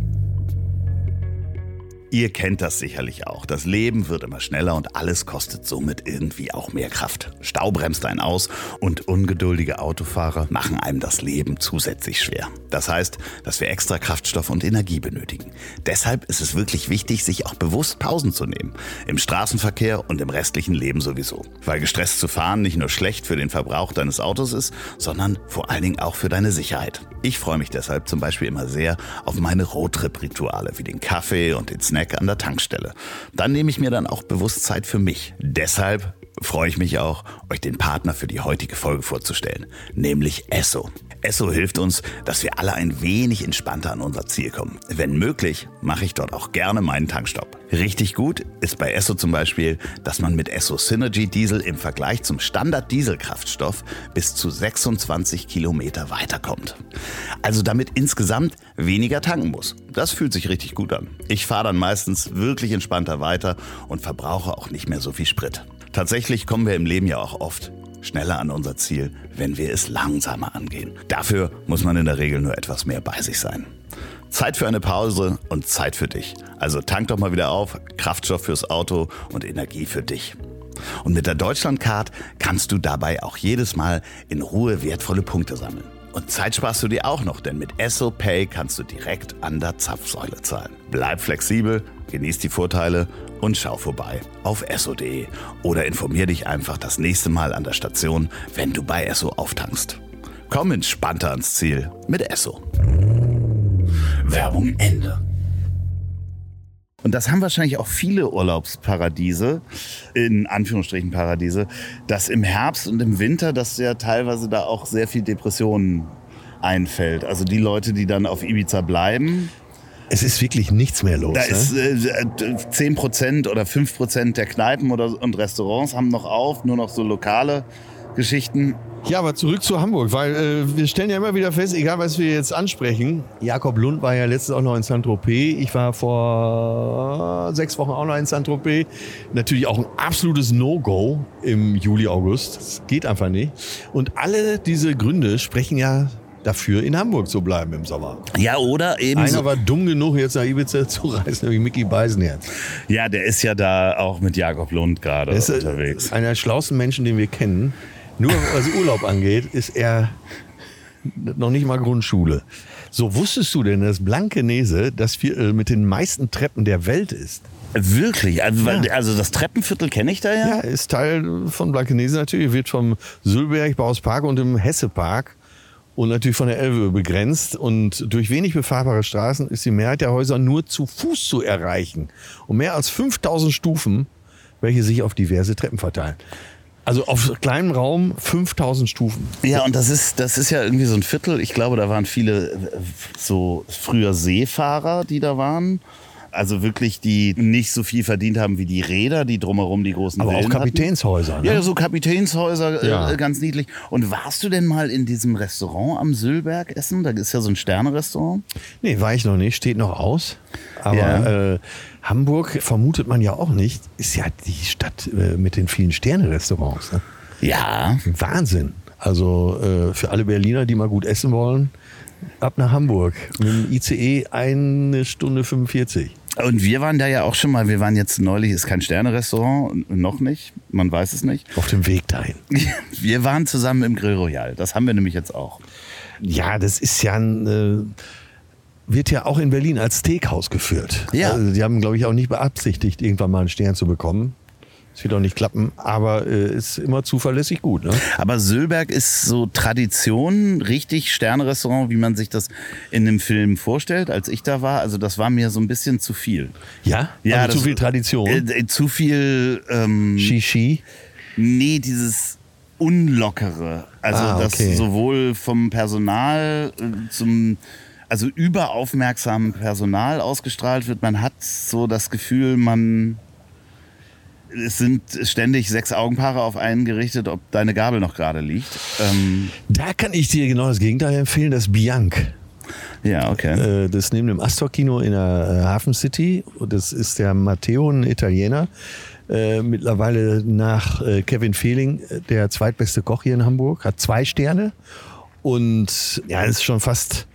Ihr kennt das sicherlich auch. Das Leben wird immer schneller und alles kostet somit irgendwie auch mehr Kraft. Stau bremst einen aus und ungeduldige Autofahrer machen einem das Leben zusätzlich schwer. Das heißt, dass wir extra Kraftstoff und Energie benötigen. Deshalb ist es wirklich wichtig, sich auch bewusst Pausen zu nehmen. Im Straßenverkehr und im restlichen Leben sowieso. Weil gestresst zu fahren nicht nur schlecht für den Verbrauch deines Autos ist, sondern vor allen Dingen auch für deine Sicherheit. Ich freue mich deshalb zum Beispiel immer sehr auf meine Roadtrip-Rituale wie den Kaffee und den Snack an der Tankstelle. Dann nehme ich mir dann auch bewusst Zeit für mich. Deshalb freue ich mich auch, euch den Partner für die heutige Folge vorzustellen, nämlich Esso. Esso hilft uns, dass wir alle ein wenig entspannter an unser Ziel kommen. Wenn möglich, mache ich dort auch gerne meinen Tankstopp. Richtig gut ist bei Esso zum Beispiel, dass man mit Esso Synergy Diesel im Vergleich zum Standard Dieselkraftstoff bis zu 26 Kilometer weiterkommt. Also damit insgesamt weniger tanken muss. Das fühlt sich richtig gut an. Ich fahre dann meistens wirklich entspannter weiter und verbrauche auch nicht mehr so viel Sprit. Tatsächlich kommen wir im Leben ja auch oft schneller an unser Ziel, wenn wir es langsamer angehen. Dafür muss man in der Regel nur etwas mehr bei sich sein. Zeit für eine Pause und Zeit für dich. Also tank doch mal wieder auf, Kraftstoff fürs Auto und Energie für dich. Und mit der Deutschlandcard kannst du dabei auch jedes Mal in Ruhe wertvolle Punkte sammeln. Und Zeit sparst du dir auch noch, denn mit Esso Pay kannst du direkt an der Zapfsäule zahlen. Bleib flexibel, genieß die Vorteile und schau vorbei auf esso.de oder informier dich einfach das nächste Mal an der Station, wenn du bei Esso auftankst. Komm entspannter ans Ziel mit Esso. Werbung Ende. Und das haben wahrscheinlich auch viele Urlaubsparadiese, in Anführungsstrichen Paradiese, dass im Herbst und im Winter, dass ja teilweise da auch sehr viel Depressionen einfällt. Also die Leute, die dann auf Ibiza bleiben. Es ist wirklich nichts mehr los. Da ne? ist äh, 10% oder 5% der Kneipen oder, und Restaurants haben noch auf, nur noch so lokale Geschichten. Ja, aber zurück zu Hamburg, weil äh, wir stellen ja immer wieder fest, egal was wir jetzt ansprechen, Jakob Lund war ja letztens auch noch in Saint-Tropez. Ich war vor sechs Wochen auch noch in Saint-Tropez. Natürlich auch ein absolutes No-Go im Juli, August. Das geht einfach nicht. Und alle diese Gründe sprechen ja dafür, in Hamburg zu bleiben im Sommer. Ja, oder eben. Einer So, war dumm genug, jetzt nach Ibiza zu reisen, nämlich Mickey Beisenherz. ja, der ist ja da auch mit Jakob Lund gerade Er äh, unterwegs. einer der schlauesten Menschen, den wir kennen. Nur was Urlaub angeht, ist er noch nicht mal Grundschule. So wusstest du denn, dass Blankenese das Viertel mit den meisten Treppen der Welt ist? Wirklich? Also, weil- also das Treppenviertel kenne ich da ja. Ja, ist Teil von Blankenese natürlich, wird vom Sülberg, Bauspark und dem Hessepark und natürlich von der Elbe begrenzt. Und durch wenig befahrbare Straßen ist die Mehrheit der Häuser nur zu Fuß zu erreichen. Und mehr als 5000 Stufen, welche sich auf diverse Treppen verteilen. Also auf kleinem Raum 5000 Stufen. Ja, und das ist, das ist ja irgendwie so ein Viertel. Ich glaube, da waren viele äh, so früher Seefahrer, die da waren. Also wirklich, die nicht so viel verdient haben wie die Räder, die drumherum die großen Aber auch Villen hatten. Kapitänshäuser. Ne? Ja, so Kapitänshäuser, Ja. äh, ganz niedlich. Und warst du denn mal in diesem Restaurant am Sülberg essen? Da ist ja so ein Sterne-Restaurant. Nee, war ich noch nicht, steht noch aus. Aber Ja. äh, Hamburg vermutet man ja auch nicht, ist ja die Stadt äh, mit den vielen Sterne-Restaurants. Ne? Ja. Wahnsinn. Also äh, für alle Berliner, die mal gut essen wollen, ab nach Hamburg. Mit dem ICE eine Stunde 45. Und wir waren da ja auch schon mal. Wir waren jetzt neulich, ist kein Sterne-Restaurant, noch nicht. Man weiß es nicht. Auf dem Weg dahin. Wir waren zusammen im Grill Royal. Das haben wir nämlich jetzt auch. Ja, das ist ja ein. Äh, wird ja auch in Berlin als Steakhouse geführt. Ja. Also, die haben, glaube ich, auch nicht beabsichtigt, irgendwann mal einen Stern zu bekommen. Das wird auch nicht klappen, aber äh, ist immer zuverlässig gut. Ne? Aber Sülberg ist so Tradition, richtig Sterne-Restaurant, wie man sich das in dem Film vorstellt, als ich da war. Also das war mir so ein bisschen zu viel. Ja? also das- zu viel Tradition. Äh, äh, zu viel, ähm, Shishi. nee, dieses Unlockere. Also Ah, das okay. sowohl vom Personal äh, zum, also überaufmerksamen Personal ausgestrahlt wird. Man hat so das Gefühl, man es sind ständig sechs Augenpaare auf einen gerichtet, ob deine Gabel noch gerade liegt. Ähm, Da kann ich dir genau das Gegenteil empfehlen, das Bianc. ja, okay. Äh, das ist neben dem Astor-Kino in der äh, Hafen City. Das ist der Matteo, ein Italiener. Äh, mittlerweile nach Kevin Fehling der zweitbeste Koch hier in Hamburg. Hat zwei Sterne. Und ja, ist schon fast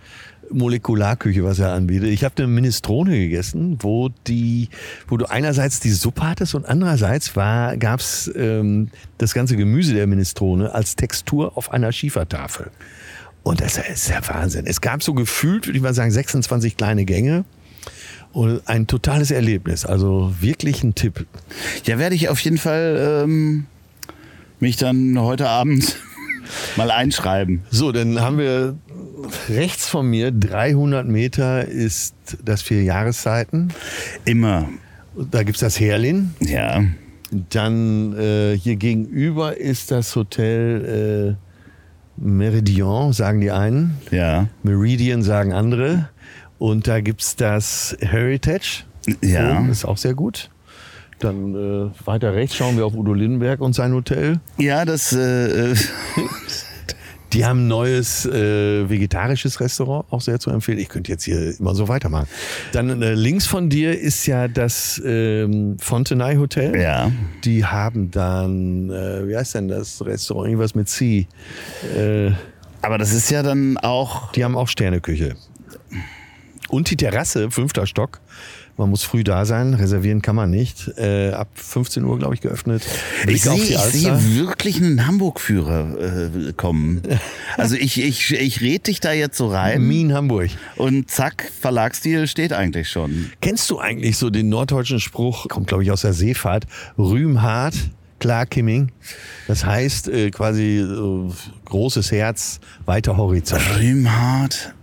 Molekularküche, was er anbietet. Ich habe eine Minestrone gegessen, wo die, wo du einerseits die Suppe hattest und andererseits war, gab's ähm, das ganze Gemüse der Minestrone als Textur auf einer Schiefertafel. Und das ist der Wahnsinn. Es gab so gefühlt, würde ich mal sagen, 26 kleine Gänge. Und ein totales Erlebnis. Also wirklich ein Tipp. Ja, werde ich auf jeden Fall ähm, mich dann heute Abend mal einschreiben. So, dann haben wir rechts von mir 300 Meter ist das vier Jahreszeiten. Immer. Da gibt's das Herlin. Ja. Dann äh, hier gegenüber ist das Hotel äh, Meridian, sagen die einen. Ja. Meridian sagen andere. Und da gibt's das Heritage. Ja. Oben, ist auch sehr gut. Dann äh, weiter rechts schauen wir auf Udo Lindenberg und sein Hotel. Ja, das. Die haben ein neues äh, vegetarisches Restaurant, auch sehr zu empfehlen. Ich könnte jetzt hier immer so weitermachen. Dann äh, links von dir ist ja das ähm, Fontenay Hotel. ja. Die haben dann, äh, wie heißt denn das Restaurant? Irgendwas mit C. Äh, Aber das ist ja dann auch. die haben auch Sterneküche. Und die Terrasse, fünfter Stock. Man muss früh da sein, reservieren kann man nicht. Äh, ab 15 Uhr, glaube ich, geöffnet. Ich Blick sehe ich sehe wirklich einen Hamburg-Führer äh, kommen. Also ich, ich, ich red dich da jetzt so rein Mien Hamburg. und zack, Verlagsstil steht eigentlich schon. Kennst du eigentlich so den norddeutschen Spruch, kommt glaube ich aus der Seefahrt, Rühm hart, klar Kimming. Das heißt äh, quasi äh, großes Herz, weiter Horizont. Rühmhart.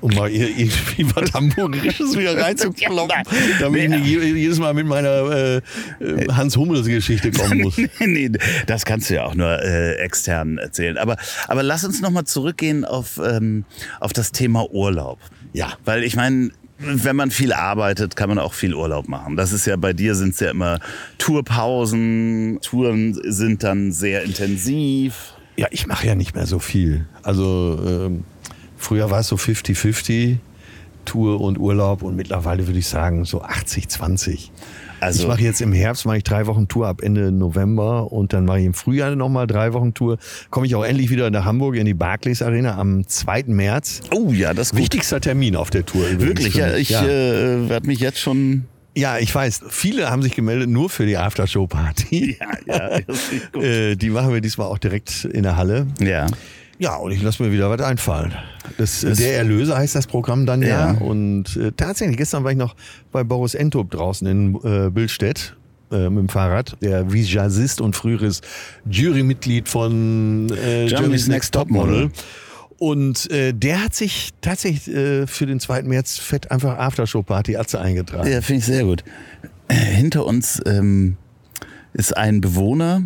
Um mal ir- irgendwie was Hamburgisches wieder reinzukloppen, damit ich nicht je- jedes Mal mit meiner äh, äh, Hans-Hummels-Geschichte kommen muss. nee, das kannst du ja auch nur äh, extern erzählen. Aber, aber lass uns nochmal zurückgehen auf, ähm, auf das Thema Urlaub. Ja. Weil ich meine, wenn man viel arbeitet, kann man auch viel Urlaub machen. Das ist ja bei dir sind es ja immer Tourpausen, Touren sind dann sehr intensiv. Ja, ich mache ja nicht mehr so viel. Also ähm, früher war es so 50-50, Tour und Urlaub und mittlerweile würde ich sagen so 80-20. Also ich mache jetzt im Herbst mache ich drei Wochen Tour ab Ende November und dann mache ich im Frühjahr nochmal drei Wochen Tour. Komme ich auch endlich wieder nach Hamburg in die Barclays Arena am 2. März. oh ja, das ist gut. Wichtigster Termin auf der Tour. Wirklich, ja, ich Äh, werde mich jetzt schon. ja, ich weiß. Viele haben sich gemeldet nur für die Aftershow-Party. Ja, ja, das ist gut. Äh, die machen wir diesmal auch direkt in der Halle. ja. Ja, und ich lasse mir wieder was einfallen. Das, Das- der Erlöser heißt das Programm dann ja. Ja. Und äh, tatsächlich, gestern war ich noch bei Boris Entop draußen in äh, Billstedt äh, mit dem Fahrrad. Der wie Jazzist und früheres Jurymitglied von äh, Germany's Next Topmodel. Und äh, der hat sich tatsächlich äh, für den 2. März fett einfach Aftershow-Party Atze eingetragen. Ja, finde ich sehr gut. Hinter uns ähm, ist ein Bewohner,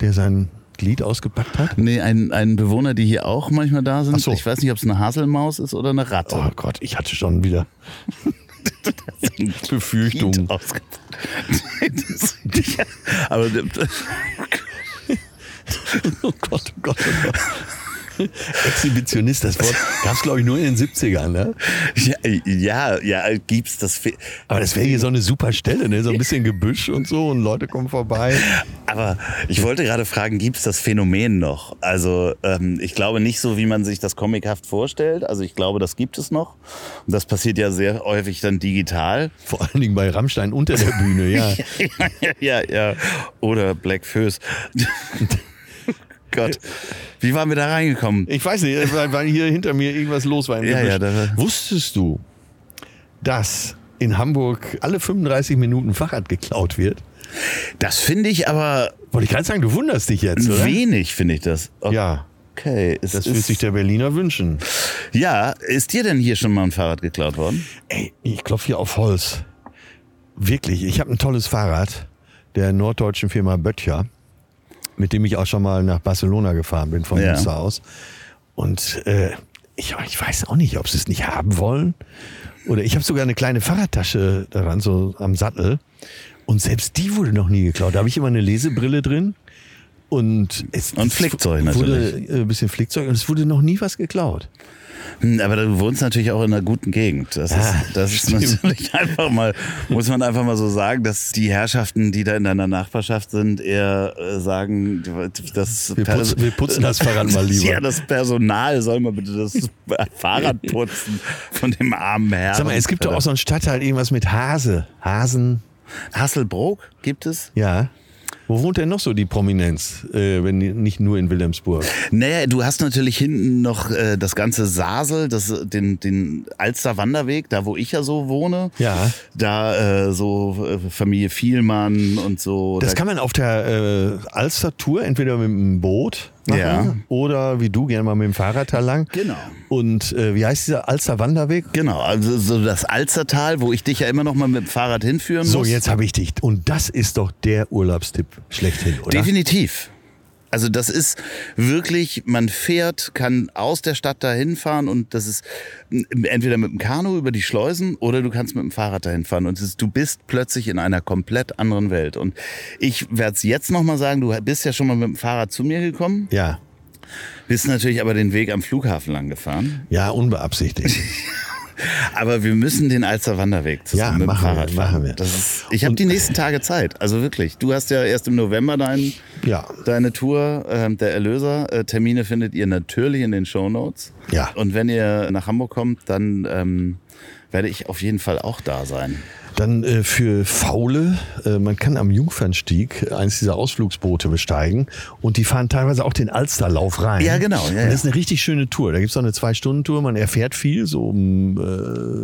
Der sein Glied ausgepackt hat. nee, ein, ein Bewohner, die hier auch manchmal da sind. Ach so. Ich weiß nicht, ob es eine Haselmaus ist oder eine Ratte. Oh Gott, ich hatte schon wieder Befürchtungen. Aber Oh Gott, oh Gott, oh Gott. Exhibitionist, das Wort gab es, glaube ich, nur in den 70ern. Ne? ja, ja, ja, gibt's das. Aber das wäre hier so eine super Stelle, ne? so ein bisschen Gebüsch und so und Leute kommen vorbei. Aber ich wollte gerade fragen, gibt's das Phänomen noch? Also ähm, ich glaube nicht so, wie man sich das comichaft vorstellt. Also ich glaube, das gibt es noch. Und das passiert ja sehr häufig dann digital. Vor allen Dingen bei Rammstein unter der Bühne, ja. ja, ja. Oder Black Föß. Gott, wie waren wir da reingekommen? Ich weiß nicht, weil, hier hinter mir irgendwas los war. Im Ja, ja, da- Wusstest du, dass in Hamburg alle 35 Minuten Fahrrad geklaut wird? Das finde ich aber Wollte ich gerade sagen, du wunderst dich jetzt, oder? wenig, finde ich das. Ja, Okay, es das würde sich der Berliner wünschen. ja, ist dir denn hier schon mal ein Fahrrad geklaut worden? Ey, ich klopfe hier auf Holz. Wirklich, ich habe ein tolles Fahrrad der norddeutschen Firma Böttcher, mit dem ich auch schon mal nach Barcelona gefahren bin, von Ja. Münster aus. Und äh, ich, ich weiß auch nicht, ob sie es nicht haben wollen. Oder ich habe sogar eine kleine Fahrradtasche daran, so am Sattel. Und selbst die wurde noch nie geklaut. Da habe ich immer eine Lesebrille drin. Und, es, Und Flickzeug wurde natürlich. äh, ein bisschen Flickzeug und es wurde noch nie was geklaut. Hm, Aber du wohnst natürlich auch in einer guten Gegend. Das ist, Ja, das ist natürlich einfach mal, muss man einfach mal so sagen, dass die Herrschaften, die da in deiner Nachbarschaft sind, eher äh, sagen, das Wir putzen- wir putzen das Fahrrad mal lieber. Ja, das Personal soll mal bitte das Fahrrad putzen von dem armen Herrn. Sag mal, es gibt doch auch so einen Stadtteil, irgendwas mit Hase. Hasen, Hasselbrook gibt es? ja. Wo wohnt denn noch so die Prominenz, äh, wenn nicht nur in Wilhelmsburg? Naja, du hast natürlich hinten noch äh, das ganze Sasel, das, den, den Alster Wanderweg, da wo ich ja so wohne. Ja. Da äh, so äh, Familie Vielmann und so. Das da, kann man auf der äh, Alster-Tour entweder mit dem Boot machen Ja. oder wie du gerne mal mit dem Fahrrad da lang. Genau. Und äh, wie heißt dieser Alster Wanderweg? Genau, also so das Alstertal, wo ich dich ja immer noch mal mit dem Fahrrad hinführen So, muss. jetzt habe ich dich. Und das ist doch der Urlaubstipp schlechthin, oder? Definitiv. Also das ist wirklich, man fährt, kann aus der Stadt dahin fahren und das ist entweder mit dem Kanu über die Schleusen oder du kannst mit dem Fahrrad dahin fahren und ist, du bist plötzlich in einer komplett anderen Welt. Und ich werde es jetzt nochmal sagen, du bist ja schon mal mit dem Fahrrad zu mir gekommen, Ja, bist natürlich aber den Weg am Flughafen lang gefahren. ja, unbeabsichtigt. Aber wir müssen den Alster Wanderweg zusammen Ja, mit dem wir, Fahrrad machen wir. Ist, ich habe die nächsten Tage Zeit, also wirklich. Du hast ja erst im November deinen Ja. deine Tour, ähm, der Erlöser. Äh, Termine findet ihr natürlich in den Shownotes. Ja. Und wenn ihr nach Hamburg kommt, dann ähm, werde ich auf jeden Fall auch da sein. Dann äh, für Faule, äh, man kann am Jungfernstieg eins dieser Ausflugsboote besteigen und die fahren teilweise auch den Alsterlauf rein. Ja, genau, ja, das ist eine richtig schöne Tour. Da gibt's auch eine Zwei-Stunden-Tour, man erfährt viel so um äh,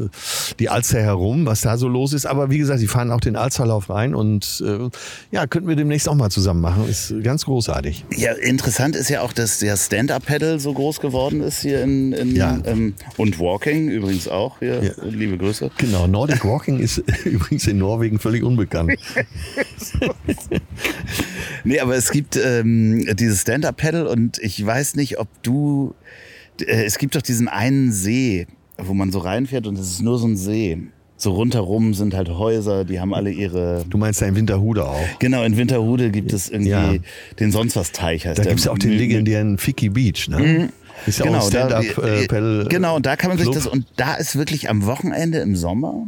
die Alster herum, was da so los ist. Aber wie gesagt, die fahren auch den Alsterlauf rein und äh, ja, könnten wir demnächst auch mal zusammen machen. Ist ganz großartig. Ja, interessant ist ja auch, dass der Stand-Up-Pedal so groß geworden ist hier in, in Ja. ähm, und Walking übrigens auch hier. Ja. Liebe Grüße. Genau, Nordic Walking ist übrigens in Norwegen völlig unbekannt. Nee, aber es gibt ähm, dieses Stand-Up-Pedal und ich weiß nicht, ob du. Äh, es gibt doch diesen einen See, wo man so reinfährt und es ist nur so ein See. So rundherum sind halt Häuser, die haben alle ihre. Du meinst da in Winterhude auch. Genau, in Winterhude gibt es irgendwie Ja. den sonst was Teich heißt Da der. gibt's ja auch den legendären Ficky Beach, ne? Ist ja auch ein Genau, da, Stand-up-Pedal. genau, und da kann man sich Club. das, und da ist wirklich am Wochenende im Sommer,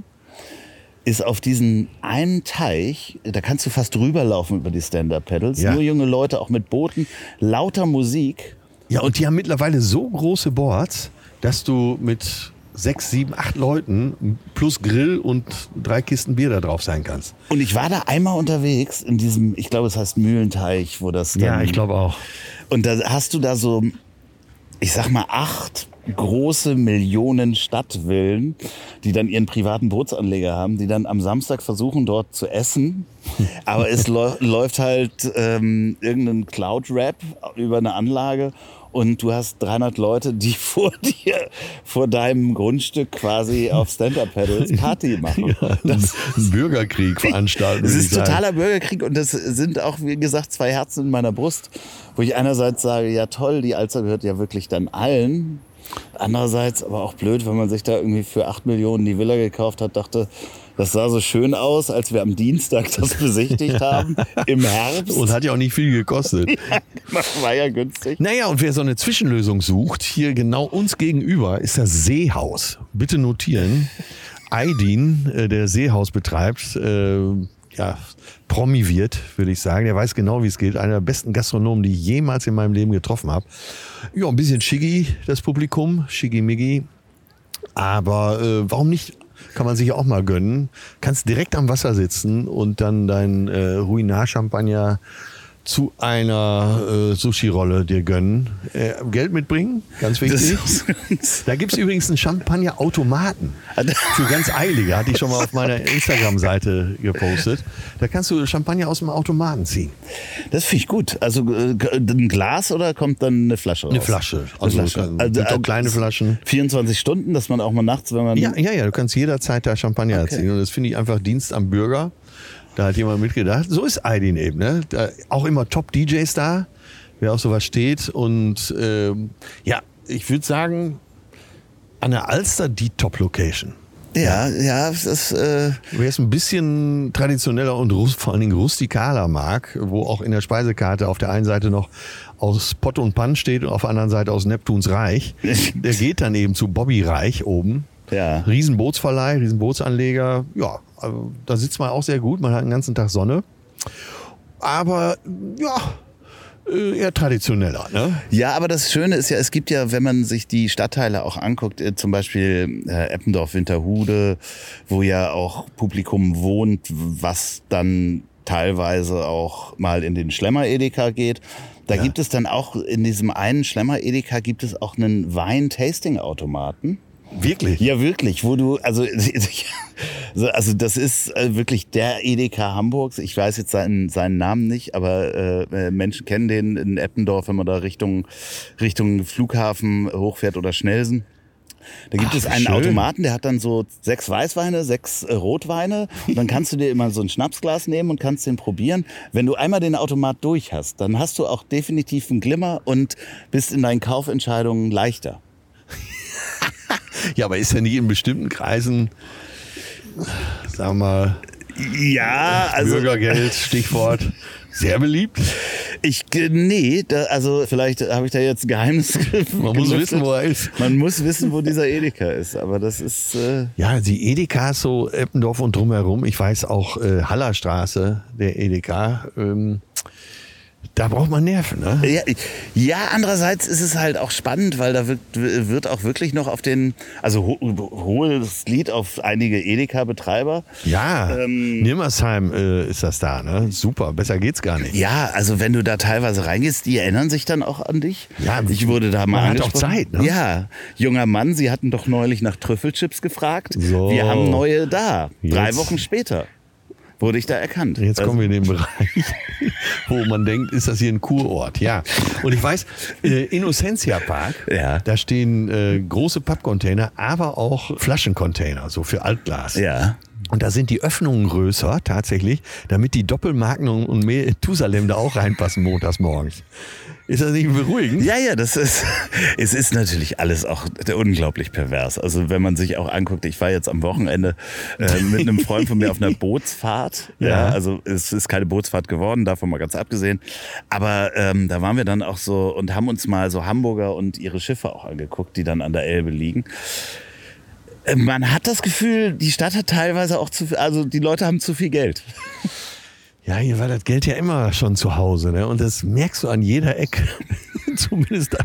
ist auf diesen einen Teich, da kannst du fast rüberlaufen über die Stand-Up-Pedals, Ja. nur junge Leute, auch mit Booten, lauter Musik. Ja, und die haben mittlerweile so große Boards, dass du mit sechs, sieben, acht Leuten plus Grill und drei Kisten Bier da drauf sein kannst. Und ich war da einmal unterwegs in diesem, ich glaube, es heißt Mühlenteich, wo das dann, auch. Und da hast du da so, ich sag mal, acht große Millionen Stadtvillen, die dann ihren privaten Bootsanleger haben, die dann am Samstag versuchen, dort zu essen. Aber es läu- läuft halt ähm, irgendein Cloud-Rap über eine Anlage und du hast 300 Leute, die vor dir, vor deinem Grundstück quasi auf Stand-Up-Pedals Party machen. Das, Einen Bürgerkrieg veranstalten. es würde ist totaler Bürgerkrieg und das sind auch, wie gesagt, zwei Herzen in meiner Brust, wo ich einerseits sage, ja toll, die Alster gehört ja wirklich dann allen. Andererseits aber auch blöd, wenn man sich da irgendwie für 8 Millionen die Villa gekauft hat, dachte, das sah so schön aus, als wir am Dienstag das besichtigt haben, im Herbst. Und hat ja auch nicht viel gekostet. das war ja günstig. Naja, und wer so eine Zwischenlösung sucht, hier genau uns gegenüber ist das Seehaus. Bitte notieren. Aydin, äh, der Seehaus betreibt, äh, ja, promiviert, würde ich sagen. Der weiß genau, wie es geht. Einer der besten Gastronomen, die ich jemals in meinem Leben getroffen habe. Ja, ein bisschen schiggi, das Publikum, schiggi-miggi. Aber äh, warum nicht? Kann man sich auch mal gönnen. Kannst direkt am Wasser sitzen und dann dein äh, Ruinar-Champagner zu einer äh, Sushi-Rolle dir gönnen. Äh, Geld mitbringen, ganz wichtig. Da gibt's übrigens einen Champagner-Automaten. Für ganz Eilige, hatte ich schon mal auf meiner Instagram-Seite gepostet. Da kannst du Champagner aus dem Automaten ziehen. Das finde ich gut. Also äh, ein Glas oder kommt dann eine Flasche raus? Eine Flasche. Also, Eine Flasche. kann- gibt auch kleine Flaschen. 24 Stunden, dass man auch mal nachts, wenn man... Ja, ja, ja, du kannst jederzeit da Champagner Okay. ziehen. Und das finde ich einfach Dienst am Bürger. Da hat jemand mitgedacht. So ist Aydin eben. Ne? Da, auch immer Top-DJs da, wer auf sowas steht. Und ähm, ja, ich würde sagen, an der Alster die Top-Location. Ja, ja, ist. Äh Wer es ein bisschen traditioneller und vor allen Dingen rustikaler mag, wo auch in der Speisekarte auf der einen Seite noch aus Pott und Pan steht und auf der anderen Seite aus Neptuns Reich, der geht dann eben zu Bobby Reich oben. Ja. Riesenbootsverleih, Riesenbootsanleger. Ja, also da sitzt man auch sehr gut. Man hat den ganzen Tag Sonne. Aber ja, äh, eher traditioneller. Ne? Ja, aber das Schöne ist ja, es gibt ja, wenn man sich die Stadtteile auch anguckt, äh, zum Beispiel äh, Eppendorf, Winterhude, wo ja auch Publikum wohnt, was dann teilweise auch mal in den Schlemmer-Edeka geht. Da Ja. gibt es dann auch in diesem einen Schlemmer-Edeka gibt es auch einen Wein-Tasting-Automaten. Wirklich? Ja, wirklich, wo du, also, so, also das ist äh, wirklich der Edeka Hamburgs. Ich weiß jetzt seinen, seinen Namen nicht, aber äh, Menschen kennen den in Eppendorf, wenn man da Richtung, Richtung Flughafen hochfährt oder Schnelsen. Da gibt Ach, es einen schön. Automaten, der hat dann so sechs Weißweine, sechs äh, Rotweine. Und dann kannst du dir immer so ein Schnapsglas nehmen und kannst den probieren. Wenn du einmal den Automat durch hast, dann hast du auch definitiv einen Glimmer und bist in deinen Kaufentscheidungen leichter. Ja, aber ist ja nicht in bestimmten Kreisen, sagen wir mal, Ja, also Bürgergeld, Stichwort, sehr beliebt. Ich, ge- nee, da, also vielleicht habe ich da jetzt ein Geheimnis. Man muss wissen, wo er ist. Man muss wissen, wo dieser Edeka ist, aber das ist, äh, Ja, die Edekas so Eppendorf und drumherum. Ich weiß auch äh, Hallerstraße, der Edeka. Ähm, da braucht man Nerven, ne? ja, ja, andererseits ist es halt auch spannend, weil da wird, wird auch wirklich noch auf den, also ho hohes Lied auf einige Edeka-Betreiber. Ja, Ähm, Nirmersheim äh, ist das da, ne? Super, besser geht's gar nicht. Ja, also wenn du da teilweise reingehst, die erinnern sich dann auch an dich. Ja, ich wurde da mal man hat auch. Zeit, ne? Ja, junger Mann, Sie hatten doch neulich nach Trüffelchips gefragt. So. Wir haben neue da. Drei Jetzt- Wochen später wurde ich da erkannt. Jetzt Also- kommen wir in den Bereich, wo man denkt, ist das hier ein Kurort? Ja. Und ich weiß, äh, Innocentia Park, Ja. da stehen äh, große Pappcontainer, aber auch Flaschencontainer, so für Altglas. Ja. Und da sind die Öffnungen größer, tatsächlich, damit die Doppelmagnum und Methusalem da auch reinpassen montags morgens. Ist das nicht beruhigend? Ja, ja, das ist, es ist natürlich alles auch unglaublich pervers. Also wenn man sich auch anguckt, ich war jetzt am Wochenende äh, mit einem Freund von mir auf einer Bootsfahrt. Ja. Ja. also es ist keine Bootsfahrt geworden, davon mal ganz abgesehen. Aber ähm, da waren wir dann auch so und haben uns mal so Hamburger und ihre Schiffe auch angeguckt, die dann an der Elbe liegen. Äh, Man hat das Gefühl, die Stadt hat teilweise auch zu viel, also die Leute haben zu viel Geld. Ja, hier war das Geld ja immer schon zu Hause, ne? Und das merkst du an jeder Ecke. Zumindest da,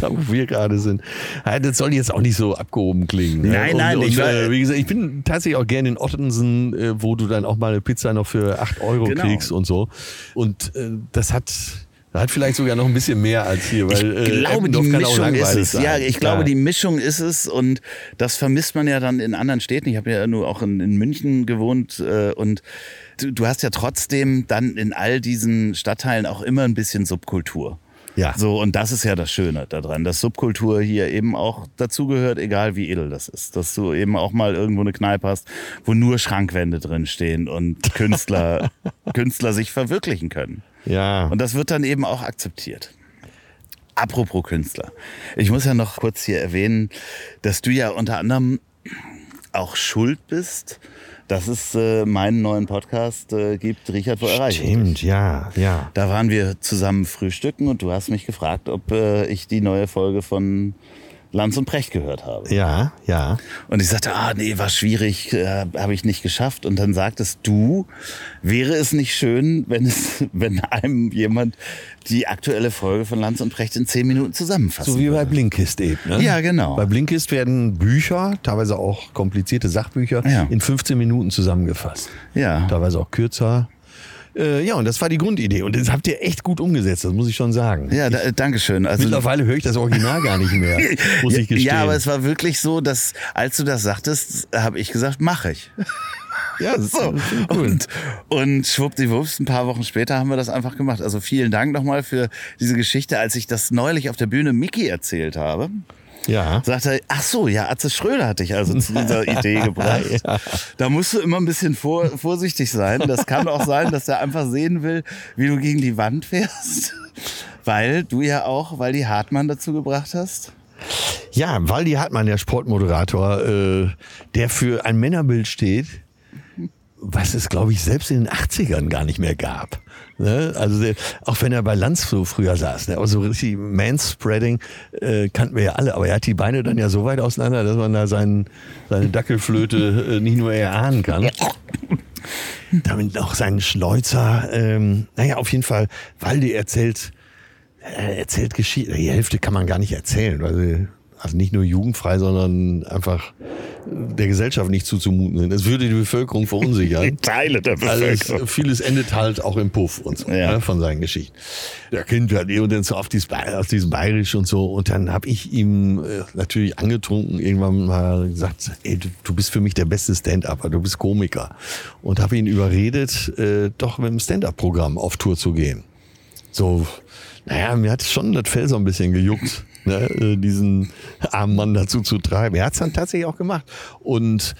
da, wo wir gerade sind. Das soll jetzt auch nicht so abgehoben klingen. Ne? Nein, nein, und, ich und, äh, wie gesagt, ich bin tatsächlich auch gerne in Ottensen, äh, wo du dann auch mal eine Pizza noch für 8 Euro Genau. kriegst und so. Und äh, das hat. Hat vielleicht sogar noch ein bisschen mehr als hier, weil Ich äh, glaube, die Eppendorf auch Mischung ist es. sein. Ja, ich glaube, Ja. die Mischung ist es und das vermisst man ja dann in anderen Städten. Ich habe ja nur auch in, in München gewohnt äh, und du, du hast ja trotzdem dann in all diesen Stadtteilen auch immer ein bisschen Subkultur. Ja. So, und das ist ja das Schöne daran, dass Subkultur hier eben auch dazugehört, egal wie edel das ist. Dass du eben auch mal irgendwo eine Kneipe hast, wo nur Schrankwände drin stehen und Künstler, Künstler sich verwirklichen können. Ja. Und das wird dann eben auch akzeptiert. Apropos Künstler. Ich muss ja noch kurz hier erwähnen, dass du ja unter anderem auch schuld bist, dass es äh, meinen neuen Podcast äh, gibt, Richard, wo dich? Stimmt, ja, ja. Da waren wir zusammen frühstücken und du hast mich gefragt, ob äh, ich die neue Folge von Lanz und Precht gehört habe. Ja, ja. Und ich sagte, ah nee, war schwierig, äh, habe ich nicht geschafft. Und dann sagtest du, wäre es nicht schön, wenn es, wenn einem jemand die aktuelle Folge von Lanz und Precht in zehn Minuten zusammenfasst? So wie bei Blinkist eben. Ne? Ja, genau. Bei Blinkist werden Bücher, teilweise auch komplizierte Sachbücher, Ja. in 15 Minuten zusammengefasst. Ja. Teilweise auch kürzer. Äh, ja, und das war die Grundidee. Und das habt ihr echt gut umgesetzt, das muss ich schon sagen. Ja, da, danke schön. Also, Mittlerweile höre ich das Original gar nicht mehr, muss ich gestehen. ja, aber es war wirklich so, dass als du das sagtest, habe ich gesagt, mache ich. ja, So. Und, und schwuppdiwupps, ein paar Wochen später haben wir das einfach gemacht. Also vielen Dank nochmal für diese Geschichte. Als ich das neulich auf der Bühne Mickey erzählt habe, ja. sagt er, ach so, ja, Atze Schröder hatte ich also zu dieser Idee gebracht. Da musst du immer ein bisschen vor, vorsichtig sein. Das kann auch sein, dass er einfach sehen will, wie du gegen die Wand fährst. Weil du ja auch, weil die Hartmann dazu gebracht hast. Ja, Waldi Hartmann, der Sportmoderator, äh, der für ein Männerbild steht, was es, glaube ich, selbst in den 80ern gar nicht mehr gab. Ne? Also auch wenn er bei Lanz so früher saß, ne? aber so richtig Manspreading äh, kannten wir ja alle, aber er hat die Beine dann ja so weit auseinander, dass man da seinen, seine Dackelflöte äh, nicht nur erahnen kann. Damit auch seinen Schneuzer. Ähm, naja, auf jeden Fall, Waldi erzählt, er erzählt Geschichten. Die Hälfte kann man gar nicht erzählen, weil sie also nicht nur jugendfrei, sondern einfach der Gesellschaft nicht zuzumuten sind. Es würde die Bevölkerung verunsichern. Teile der Bevölkerung. Alles, vieles endet halt auch im Puff und so Ja. ne, von seinen Geschichten. Der Kind hat eh und dann so auf, dieses, auf diesem Bayerisch und so. Und dann habe ich ihm äh, natürlich angetrunken irgendwann mal gesagt, ey, du, du bist für mich der beste Stand-Upper, du bist Komiker. Und habe ihn überredet, äh, doch mit dem Stand-Up-Programm auf Tour zu gehen. So, naja, mir hat schon das Fell so ein bisschen gejuckt, ne, äh, diesen armen Mann dazu zu treiben. Er hat es dann tatsächlich auch gemacht. Und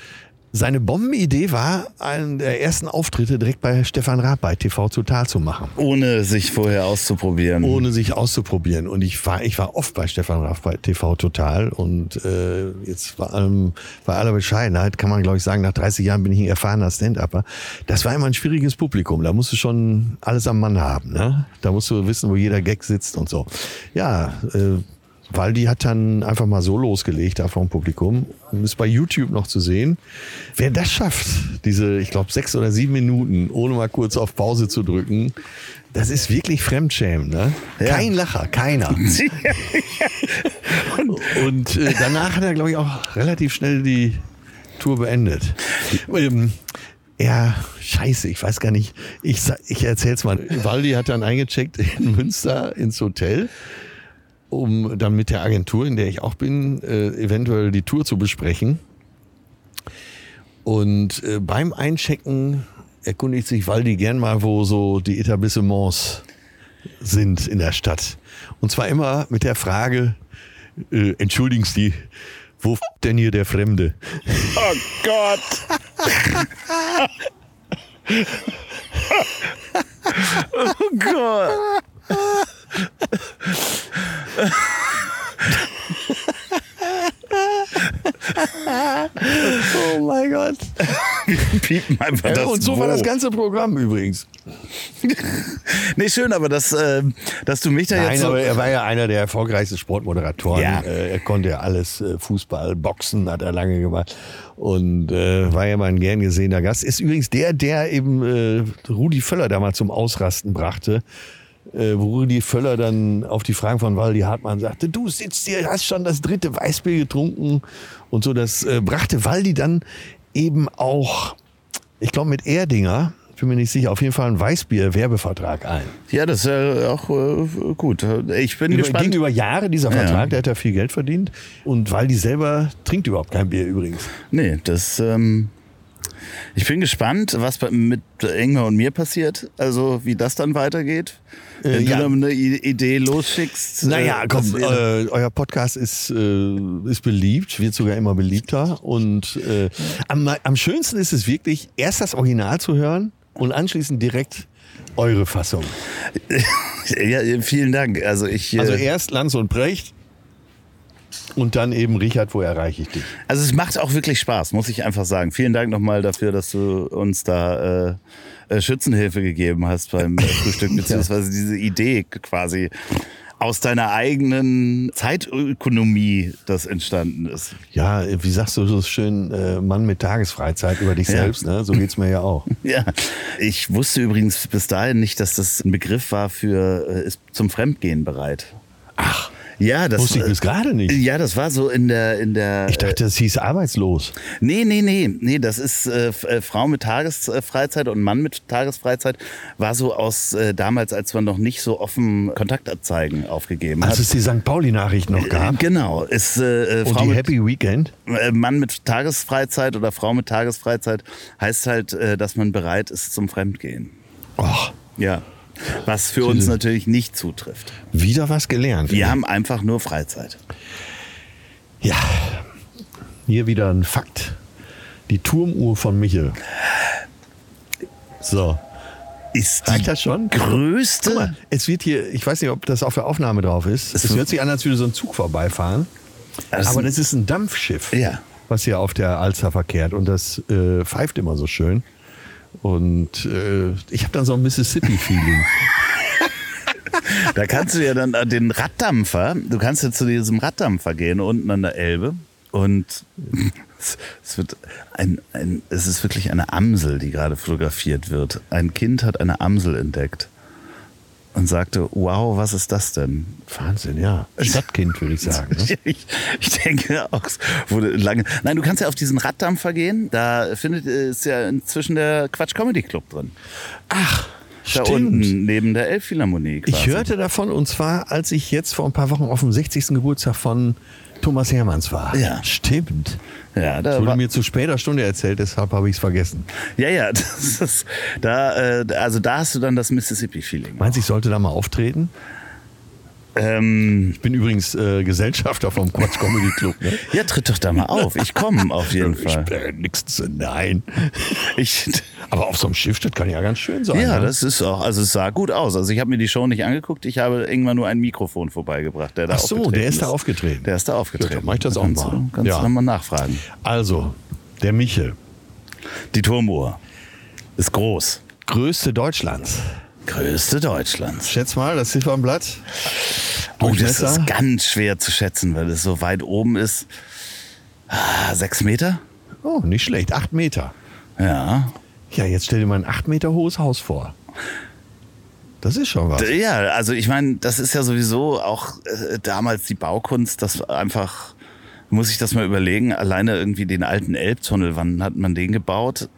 seine Bombenidee war, einen der ersten Auftritte direkt bei Stefan Raab bei TV Total zu machen. Ohne sich vorher auszuprobieren. Ohne sich auszuprobieren. Und ich war, ich war oft bei Stefan Raab bei TV Total. Und äh, jetzt bei, allem, bei aller Bescheidenheit kann man, glaube ich, sagen, nach 30 Jahren bin ich ein erfahrener Stand-Upper. Das war immer ein schwieriges Publikum. Da musst du schon alles am Mann haben. Ne? Da musst du wissen, wo jeder Gag sitzt und so. Ja, äh, Waldi hat dann einfach mal so losgelegt da vom Publikum. Ist bei YouTube noch zu sehen. Wer das schafft, diese, ich glaube, sechs oder sieben Minuten, ohne mal kurz auf Pause zu drücken, das ist wirklich Fremdschämen. Ne? Ja. Kein Lacher, keiner. Und äh, danach hat er, glaube ich, auch relativ schnell die Tour beendet. Ähm, ja, scheiße, ich weiß gar nicht. Ich, ich erzähl's mal. Waldi hat dann eingecheckt in Münster ins Hotel, um dann mit der Agentur, in der ich auch bin, äh, eventuell die Tour zu besprechen. Und äh, beim Einchecken erkundigt sich Waldi gern mal, wo so die Etablissements sind in der Stadt. Und zwar immer mit der Frage, äh, entschuldigen Sie, wo f denn hier der Fremde? Oh Gott. oh Gott. Oh mein Gott. Piepen einfach das Und so Wo. war das ganze Programm übrigens. Nee, schön, aber dass, äh, dass du mich da Nein, jetzt so... aber er war ja einer der erfolgreichsten Sportmoderatoren. Ja. Äh, er konnte ja alles, äh, Fußball, Boxen hat er lange gemacht und äh, war ja mal ein gern gesehener Gast. Ist übrigens der, der eben äh, Rudi Völler damals zum Ausrasten brachte. Äh, wo Rudi Völler dann auf die Fragen von Waldi Hartmann sagte, du sitzt hier, hast schon das dritte Weißbier getrunken und so. Das äh, brachte Waldi dann eben auch, ich glaube mit Erdinger, bin mir nicht sicher, auf jeden Fall einen Weißbier-Werbevertrag ein. Ja, das ist ja auch äh, gut. Ich bin Über, gespannt. ging über Jahre dieser Ja. Vertrag, der hat ja viel Geld verdient. Und Waldi selber trinkt überhaupt kein Bier übrigens. Nee, das. Ähm, ich bin gespannt, was mit Ingmar und mir passiert. Also, wie das dann weitergeht. Wenn ja. du dann eine Idee losschickst. Naja, äh, komm, äh, euer Podcast ist, äh, ist beliebt, wird sogar immer beliebter. Und äh, am, am schönsten ist es wirklich, erst das Original zu hören und anschließend direkt eure Fassung. ja, vielen Dank. Also, ich. Also äh, erst Lanz und Brecht und dann eben Richard, wo erreiche ich dich? Also es macht auch wirklich Spaß, muss ich einfach sagen. Vielen Dank nochmal dafür, dass du uns da äh, äh, Schützenhilfe gegeben hast beim äh, Frühstück, beziehungsweise diese Idee quasi aus deiner eigenen Zeitökonomie das entstanden ist. Ja, wie sagst du so schön, äh, Mann mit Tagesfreizeit über dich Ja. selbst, ne? So geht's mir ja auch. Ja, ich wusste übrigens bis dahin nicht, dass das ein Begriff war für äh, ist zum Fremdgehen bereit. Ach, Ja, das wusste ich bis gerade nicht. Ja, das war so in der in der Ich dachte, das hieß arbeitslos. Nee, nee, nee, nee, das ist äh, äh, Frau mit Tagesfreizeit und Mann mit Tagesfreizeit war so aus äh, damals, als man noch nicht so offen Kontaktabzeigen aufgegeben Als hat. es die St. Pauli-Nachricht noch gab. Genau, ist äh, äh, Und Frau die mit, Happy Weekend. äh, Mann mit Tagesfreizeit oder Frau mit Tagesfreizeit heißt halt, äh, dass man bereit ist zum Fremdgehen. Och, Ja, was für uns natürlich nicht zutrifft. wieder was gelernt. Wir haben einfach nur Freizeit. Ja, hier wieder ein Fakt. Die Turmuhr von Michel. So, Ist reicht die das schon? größte. Guck mal, es wird hier, ich weiß nicht, ob das auf der Aufnahme drauf ist. Es, Es- hört sich an, als würde so ein Zug vorbeifahren. Also- Aber das ist ein Dampfschiff, Ja. was hier auf der Alster verkehrt. Und das äh, pfeift immer so schön. Und äh, ich habe dann so ein Mississippi-Feeling. Da kannst du ja dann äh, den Raddampfer, du kannst ja zu diesem Raddampfer gehen unten an der Elbe und es- wird ein, ein, es ist wirklich eine Amsel, die gerade fotografiert wird. Ein Kind hat eine Amsel entdeckt und sagte, wow, was ist das denn? Wahnsinn, ja. Stadtkind, würde ich sagen. Ne? Ich, ich denke auch, es wurde lange. Nein, du kannst ja auf diesen Raddampfer gehen. Da findet ist ja inzwischen der Quatsch Comedy Club drin. Ach, Da stimmt. unten neben der Elbphilharmonie. Ich quasi. hörte davon und zwar, als ich jetzt vor ein paar Wochen auf dem 60. Geburtstag von Thomas Hermanns war. Ja. Stimmt. Ja, Das da wurde mir zu später Stunde erzählt, deshalb habe ich es vergessen. ja, ja, das ist, da, äh, also da hast du dann das Mississippi-Feeling. Meinst du, ich sollte da mal auftreten? Ähm, Ich bin übrigens äh, Gesellschafter vom Quatsch Comedy Club. Ne? ja, tritt doch da mal auf. Ich komme auf jeden Fall. Ich, äh, nix zu, nein. Ich, Aber auf so einem Schiff, das kann ja ganz schön sein. ja, ne? das ist auch, also es sah gut aus. Also ich habe mir die Show nicht angeguckt. Ich habe irgendwann nur ein Mikrofon vorbeigebracht, der da Ach so, der ist da aufgetreten. Der ist da Ja, aufgetreten. dann mach ich das Da auch kannst mal. Du, kannst Ja. du mal nachfragen. Also, der Michel, Die Turmuhr ist groß. größte Deutschlands. Größte Deutschlands. Schätz mal, das Ziffernblatt. Oh, das ist ganz schwer zu schätzen, weil es so weit oben ist. Ah, Sechs Meter? Oh, nicht schlecht. Acht Meter. Ja. Ja, jetzt stell dir mal ein acht Meter hohes Haus vor. Das ist schon was. Ja, also ich meine, das ist ja sowieso auch äh, damals die Baukunst, das einfach, muss ich das mal überlegen, alleine irgendwie den alten Elbtunnel, wann hat man den gebaut?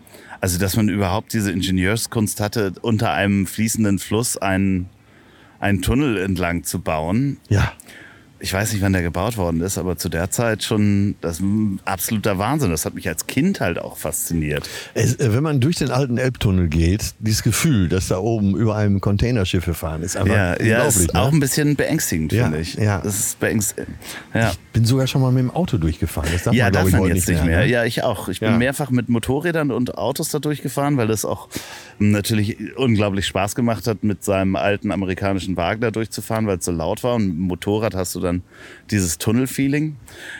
Also, dass man überhaupt diese Ingenieurskunst hatte, unter einem fließenden Fluss einen, einen Tunnel entlang zu bauen. Ja. Ich weiß nicht, wann der gebaut worden ist, aber zu der Zeit schon das absoluter Wahnsinn. Das hat mich als Kind halt auch fasziniert. Es, äh, wenn man durch den alten Elbtunnel geht, dieses Gefühl, dass da oben über einem Containerschiffe fahren, ist einfach Ja, ja, unglaublich. ist ne? auch ein bisschen beängstigend, Ja, finde ich. ja. Das ist beängstigend. Ja. bin sogar schon mal mit dem Auto durchgefahren. Das darf Ja, man, darf glaube ich, man jetzt nicht mehr. ne? Ja, ich auch. Ich bin Ja. mehrfach mit Motorrädern und Autos da durchgefahren, weil das auch natürlich unglaublich Spaß gemacht hat, mit seinem alten amerikanischen Wagen da durchzufahren, weil es so laut war. Und mit dem Motorrad hast du dann dieses Tunnelfeeling.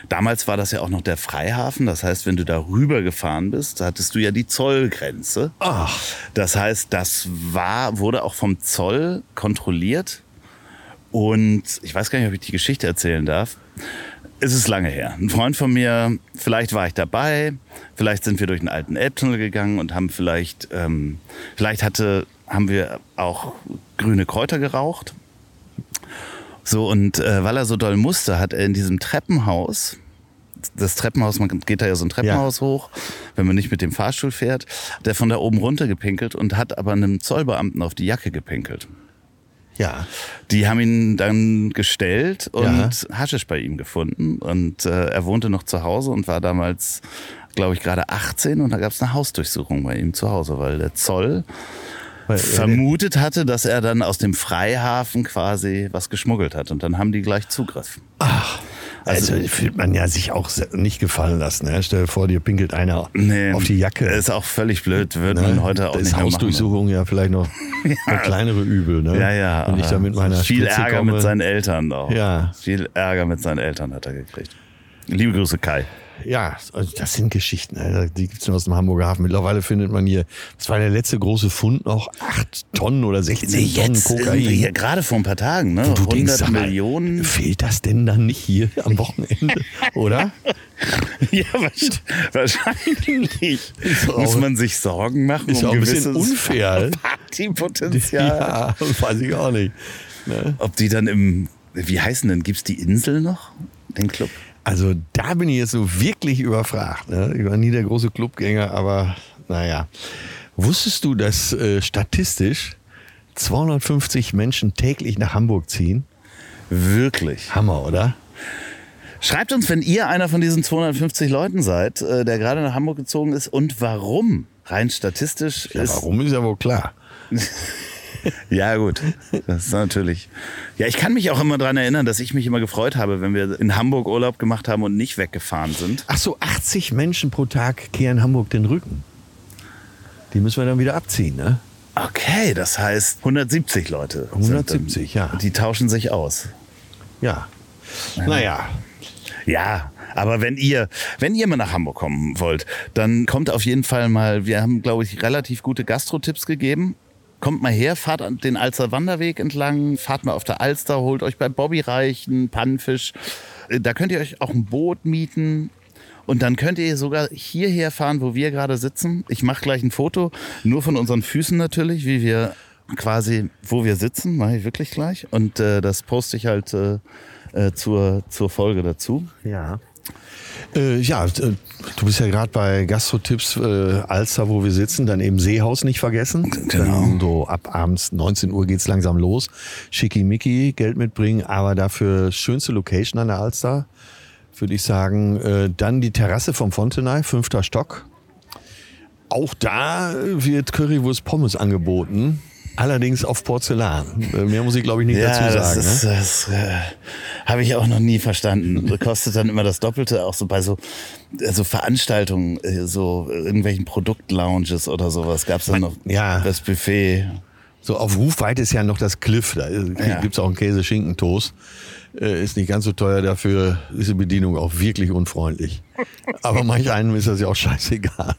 Damals war das ja auch noch der Freihafen. Das heißt, wenn du da rüber gefahren bist, hattest du ja die Zollgrenze. Ach, Das heißt, das war, wurde auch vom Zoll kontrolliert. Und ich weiß gar nicht, ob ich die Geschichte erzählen darf. Es ist lange her. Ein Freund von mir, vielleicht war ich dabei, vielleicht sind wir durch den alten Elbtunnel gegangen und haben vielleicht, ähm, vielleicht hatte, haben wir auch grüne Kräuter geraucht. So, und äh, weil er so doll musste, hat er in diesem Treppenhaus, das Treppenhaus, man geht da ja so ein Treppenhaus hoch, wenn man nicht mit dem Fahrstuhl fährt, hat er von da oben runter gepinkelt und hat aber einem Zollbeamten auf die Jacke gepinkelt. ja. Die haben ihn dann gestellt und Ja. Haschisch bei ihm gefunden. Und äh, er wohnte noch zu Hause und war damals, glaube ich, gerade 18 und da gab es eine Hausdurchsuchung bei ihm zu Hause, weil der Zoll vermutet hatte, dass er dann aus dem Freihafen quasi was geschmuggelt hat. Und dann haben die gleich Zugriff. Also, fühlt man ja sich auch nicht gefallen lassen. Ne? Stell dir vor, dir pinkelt einer auf die Jacke. Ist auch völlig blöd, würde ne? man heute auch Da ist nicht mehr machen. Hausdurchsuchung ja vielleicht noch das kleinere Übel. Ne? Ja, ja. Wenn ich da mit meiner Viel Spritze Ärger komme. mit seinen Eltern auch. Ja. Viel Ärger mit seinen Eltern hat er gekriegt. Liebe Grüße, Kai. Ja, also das sind Geschichten. ne? Die gibt's nur aus dem Hamburger Hafen. Mittlerweile findet man hier, das war der letzte große Fund, noch acht Tonnen oder 16 Tonnen Kokain. hier, gerade vor ein paar Tagen, ne? Wo du 100 denkst, sag mal, Millionen. Fehlt das denn dann nicht hier am Wochenende, oder? Ja, wahrsch- wahrscheinlich. Muss man sich Sorgen machen Ist ja auch um ein bisschen gewisses unfair. Partypotenzial. Ja, weiß ich auch nicht. Ne? Ob die dann im, wie heißen denn, gibt's die Insel noch, den Club? Also da bin ich jetzt so wirklich überfragt. Ne? Ich war nie der große Clubgänger, aber naja. Wusstest du, dass äh, statistisch 250 Menschen täglich nach Hamburg ziehen? Wirklich. Hammer, oder? Schreibt uns, wenn ihr einer von diesen 250 Leuten seid, äh, der gerade nach Hamburg gezogen ist und warum. Rein statistisch Ja, ist. warum ist ja wohl klar. Ja, gut. Das ist natürlich. Ja, ich kann mich auch immer daran erinnern, dass ich mich immer gefreut habe, wenn wir in Hamburg Urlaub gemacht haben und nicht weggefahren sind. Ach so, 80 Menschen pro Tag kehren Hamburg den Rücken. Die müssen wir dann wieder abziehen, ne? Okay, das heißt 170 Leute. sind 170, dann, ja. Die tauschen sich aus. Ja. Naja. Ja, aber wenn ihr, wenn ihr mal nach Hamburg kommen wollt, dann kommt auf jeden Fall mal, wir haben, glaube ich, relativ gute Gastro-Tipps gegeben. Kommt mal her, fahrt den Alster Wanderweg entlang, fahrt mal auf der Alster, holt euch bei Bobby Reichen, Pannenfisch. Da könnt ihr euch auch ein Boot mieten. Und dann könnt ihr sogar hierher fahren, wo wir gerade sitzen. Ich mache gleich ein Foto, nur von unseren Füßen natürlich, wie wir quasi, wo wir sitzen, mache ich wirklich gleich. Und äh, das poste ich halt äh, äh, zur, zur Folge dazu. Ja. Äh, ja, äh, du bist ja gerade bei Gastro-Tipps äh, Alster, wo wir sitzen, dann eben Seehaus nicht vergessen. Genau. Dann so ab abends 19 Uhr geht's langsam los. Schickimicki, Geld mitbringen, aber dafür schönste Location an der Alster, würde ich sagen. Äh, dann die Terrasse vom Fontenay, fünfter Stock. Auch da wird Currywurst Pommes angeboten. Allerdings auf Porzellan. Äh, Mehr muss ich, glaube ich, nicht dazu das, sagen. ist, ne? das äh, habe ich auch noch nie verstanden. Das kostet dann immer das Doppelte, auch so bei so, so Veranstaltungen, äh, so irgendwelchen Produktlounges oder sowas. Gab es dann noch ja. das Buffet. So auf Rufweite ist ja noch das Cliff. Da Ja. gibt's auch einen Käse-Schinkentoast. Äh, ist nicht ganz so teuer, dafür ist die Bedienung auch wirklich unfreundlich. Aber manch einem ist das ja auch scheißegal.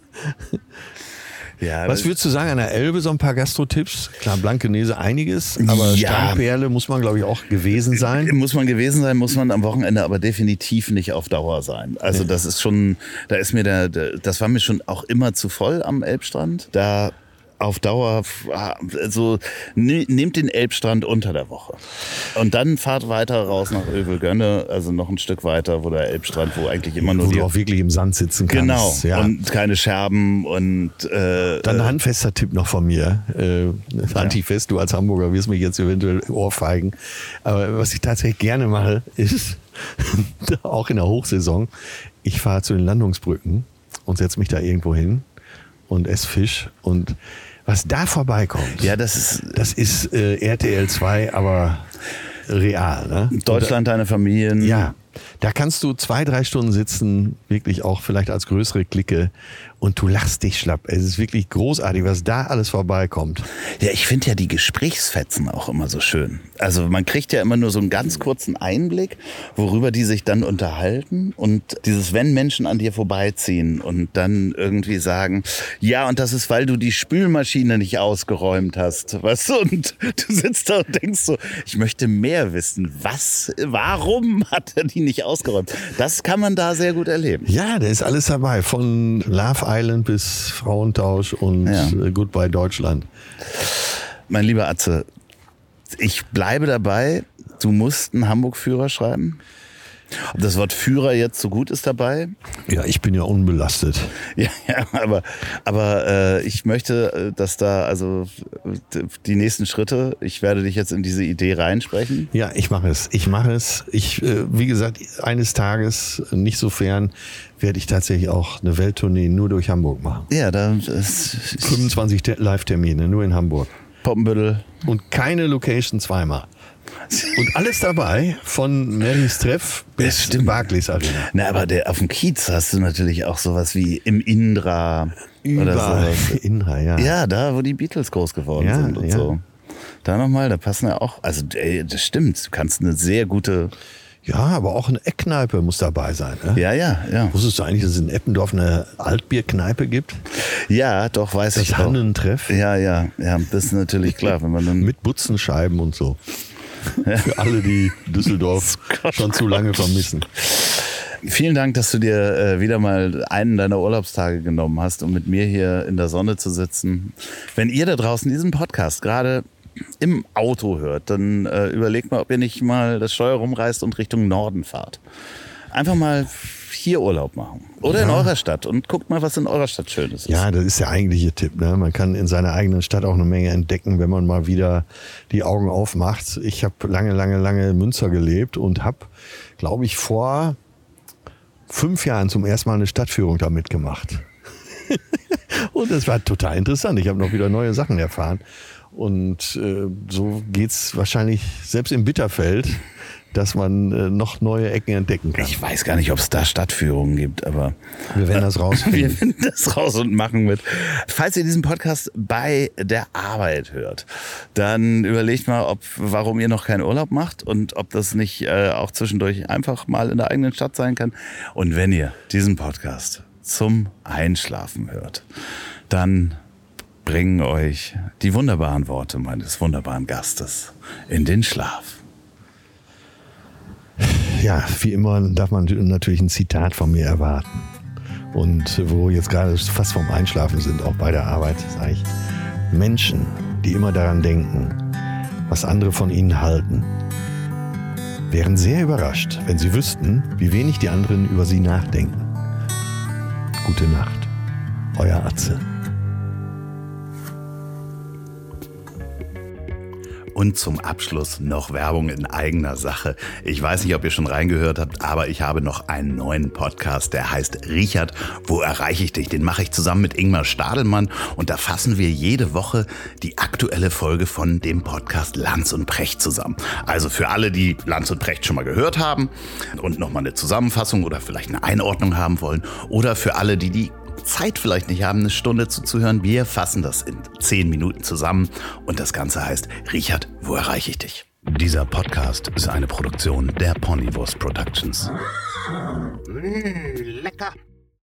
Ja, Was würdest du sagen an der Elbe, so ein paar Gastro-Tipps? Klar, Blankenese einiges, aber Ja. Strandperle muss man, glaube ich, auch gewesen sein. Muss man gewesen sein, muss man am Wochenende aber definitiv nicht auf Dauer sein. Also das ist schon, da ist mir der, der, das war mir schon auch immer zu voll am Elbstrand. Da auf Dauer, also ne- nehmt den Elbstrand unter der Woche. Und dann fahrt weiter raus nach Övelgönne, also noch ein Stück weiter, wo der Elbstrand, wo eigentlich immer nur Wo du auch wirklich im Sand sitzen kannst. Genau, Ja. und keine Scherben und... Äh, Dann ein handfester Tipp noch von mir. Äh, Antifest, du als Hamburger wirst mich jetzt eventuell ohrfeigen. Aber was ich tatsächlich gerne mache, ist, auch in der Hochsaison, ich fahre zu den Landungsbrücken und setze mich da irgendwo hin und esse Fisch. Und was da vorbeikommt, ja, das ist das ist äh, RTL 2, aber real. Ne? Deutschland, deine Familien. Ja, da kannst du zwei, drei Stunden sitzen, wirklich auch vielleicht als größere Clique und du lachst dich schlapp. Es ist wirklich großartig, was da alles vorbeikommt. Ja, ich finde ja die Gesprächsfetzen auch immer so schön. Also man kriegt ja immer nur so einen ganz kurzen Einblick, worüber die sich dann unterhalten und dieses, wenn Menschen an dir vorbeiziehen und dann irgendwie sagen, ja, und das ist, weil du die Spülmaschine nicht ausgeräumt hast, weißt du, und du sitzt da und denkst so, ich möchte mehr wissen, was, warum hat er die nicht ausgeräumt? Das kann man da sehr gut erleben. Ja, da ist alles dabei, von Love Island bis Frauentausch und Ja. äh, Goodbye Deutschland. Mein lieber Atze, ich bleibe dabei, du musst einen Hamburg-Führer schreiben. Ob das Wort Führer jetzt so gut ist dabei? Ja, ich bin ja unbelastet. Ja, ja aber, aber äh, ich möchte, äh, dass da also die nächsten Schritte, ich werde dich jetzt in diese Idee reinsprechen. Ja, ich mache es. Ich mache es. Ich, äh, wie gesagt, eines Tages, nicht so fern, werde ich tatsächlich auch eine Welttournee nur durch Hamburg machen. Ja, da ist 25 Te- Live-Termine, nur in Hamburg. Poppenbüttel. Und keine Location zweimal. Und alles dabei, von Marys Treff bis stimmt. Barclays Arena. Na, aber der, auf dem Kiez hast du natürlich auch sowas wie im Indra oder Überall. sowas. Inra, ja. Ja, da, wo die Beatles groß geworden Ja, sind und ja. so. Da nochmal, da passen ja auch, also ey, das stimmt, du kannst eine sehr gute, Ja, aber auch eine Eckkneipe muss dabei sein. Ne? ja, ja, ja. Wusstest du eigentlich, dass es in Eppendorf eine Altbierkneipe gibt? Ja, doch, weiß ich Das auch. Hannentreff Ja, ja, ja, das ist natürlich klar, wenn man dann mit Butzenscheiben und so. Für alle, die Düsseldorf schon zu lange vermissen. Vielen Dank, dass du dir äh, wieder mal einen deiner Urlaubstage genommen hast, um mit mir hier in der Sonne zu sitzen. Wenn ihr da draußen diesen Podcast gerade im Auto hört, dann äh, überlegt mal, ob ihr nicht mal das Steuer rumreißt und Richtung Norden fahrt. Einfach mal hier Urlaub machen. Oder in eurer Stadt und guckt mal, was in eurer Stadt Schönes ist. Ja, das ist der eigentliche Tipp. Ne? Man kann in seiner eigenen Stadt auch eine Menge entdecken, wenn man mal wieder die Augen aufmacht. Ich habe lange, lange, lange in Münster gelebt und habe, glaube ich, vor fünf Jahren zum ersten Mal eine Stadtführung da mitgemacht. und das war total interessant. Ich habe noch wieder neue Sachen erfahren. Und äh, so geht's wahrscheinlich selbst im Bitterfeld dass man äh, noch neue Ecken entdecken kann. Ich weiß gar nicht, ob es da Stadtführungen gibt, aber wir werden das rausfinden. wir finden das raus und machen mit. Falls ihr diesen Podcast bei der Arbeit hört, dann überlegt mal, ob warum ihr noch keinen Urlaub macht und ob das nicht äh, auch zwischendurch einfach mal in der eigenen Stadt sein kann. Und wenn ihr diesen Podcast zum Einschlafen hört, dann bringen euch die wunderbaren Worte meines wunderbaren Gastes in den Schlaf. Ja, wie immer darf man natürlich ein Zitat von mir erwarten. Und wo jetzt gerade fast vorm Einschlafen sind, auch bei der Arbeit, sage ich, Menschen, die immer daran denken, was andere von ihnen halten, wären sehr überrascht, wenn sie wüssten, wie wenig die anderen über sie nachdenken. Gute Nacht, euer Atze. Und zum Abschluss noch Werbung in eigener Sache. Ich weiß nicht, ob ihr schon reingehört habt, aber ich habe noch einen neuen Podcast, der heißt Richard, wo erreiche ich dich? Den mache ich zusammen mit Ingmar Stadelmann und da fassen wir jede Woche die aktuelle Folge von dem Podcast Lanz und Precht zusammen. Also für alle, die Lanz und Precht schon mal gehört haben und nochmal eine Zusammenfassung oder vielleicht eine Einordnung haben wollen oder für alle, die die Zeit vielleicht nicht haben, eine Stunde zuzuhören. Wir fassen das in zehn Minuten zusammen und das Ganze heißt Richard, wo erreiche ich dich? Dieser Podcast ist eine Produktion der Ponywurst Productions. Mmh, lecker.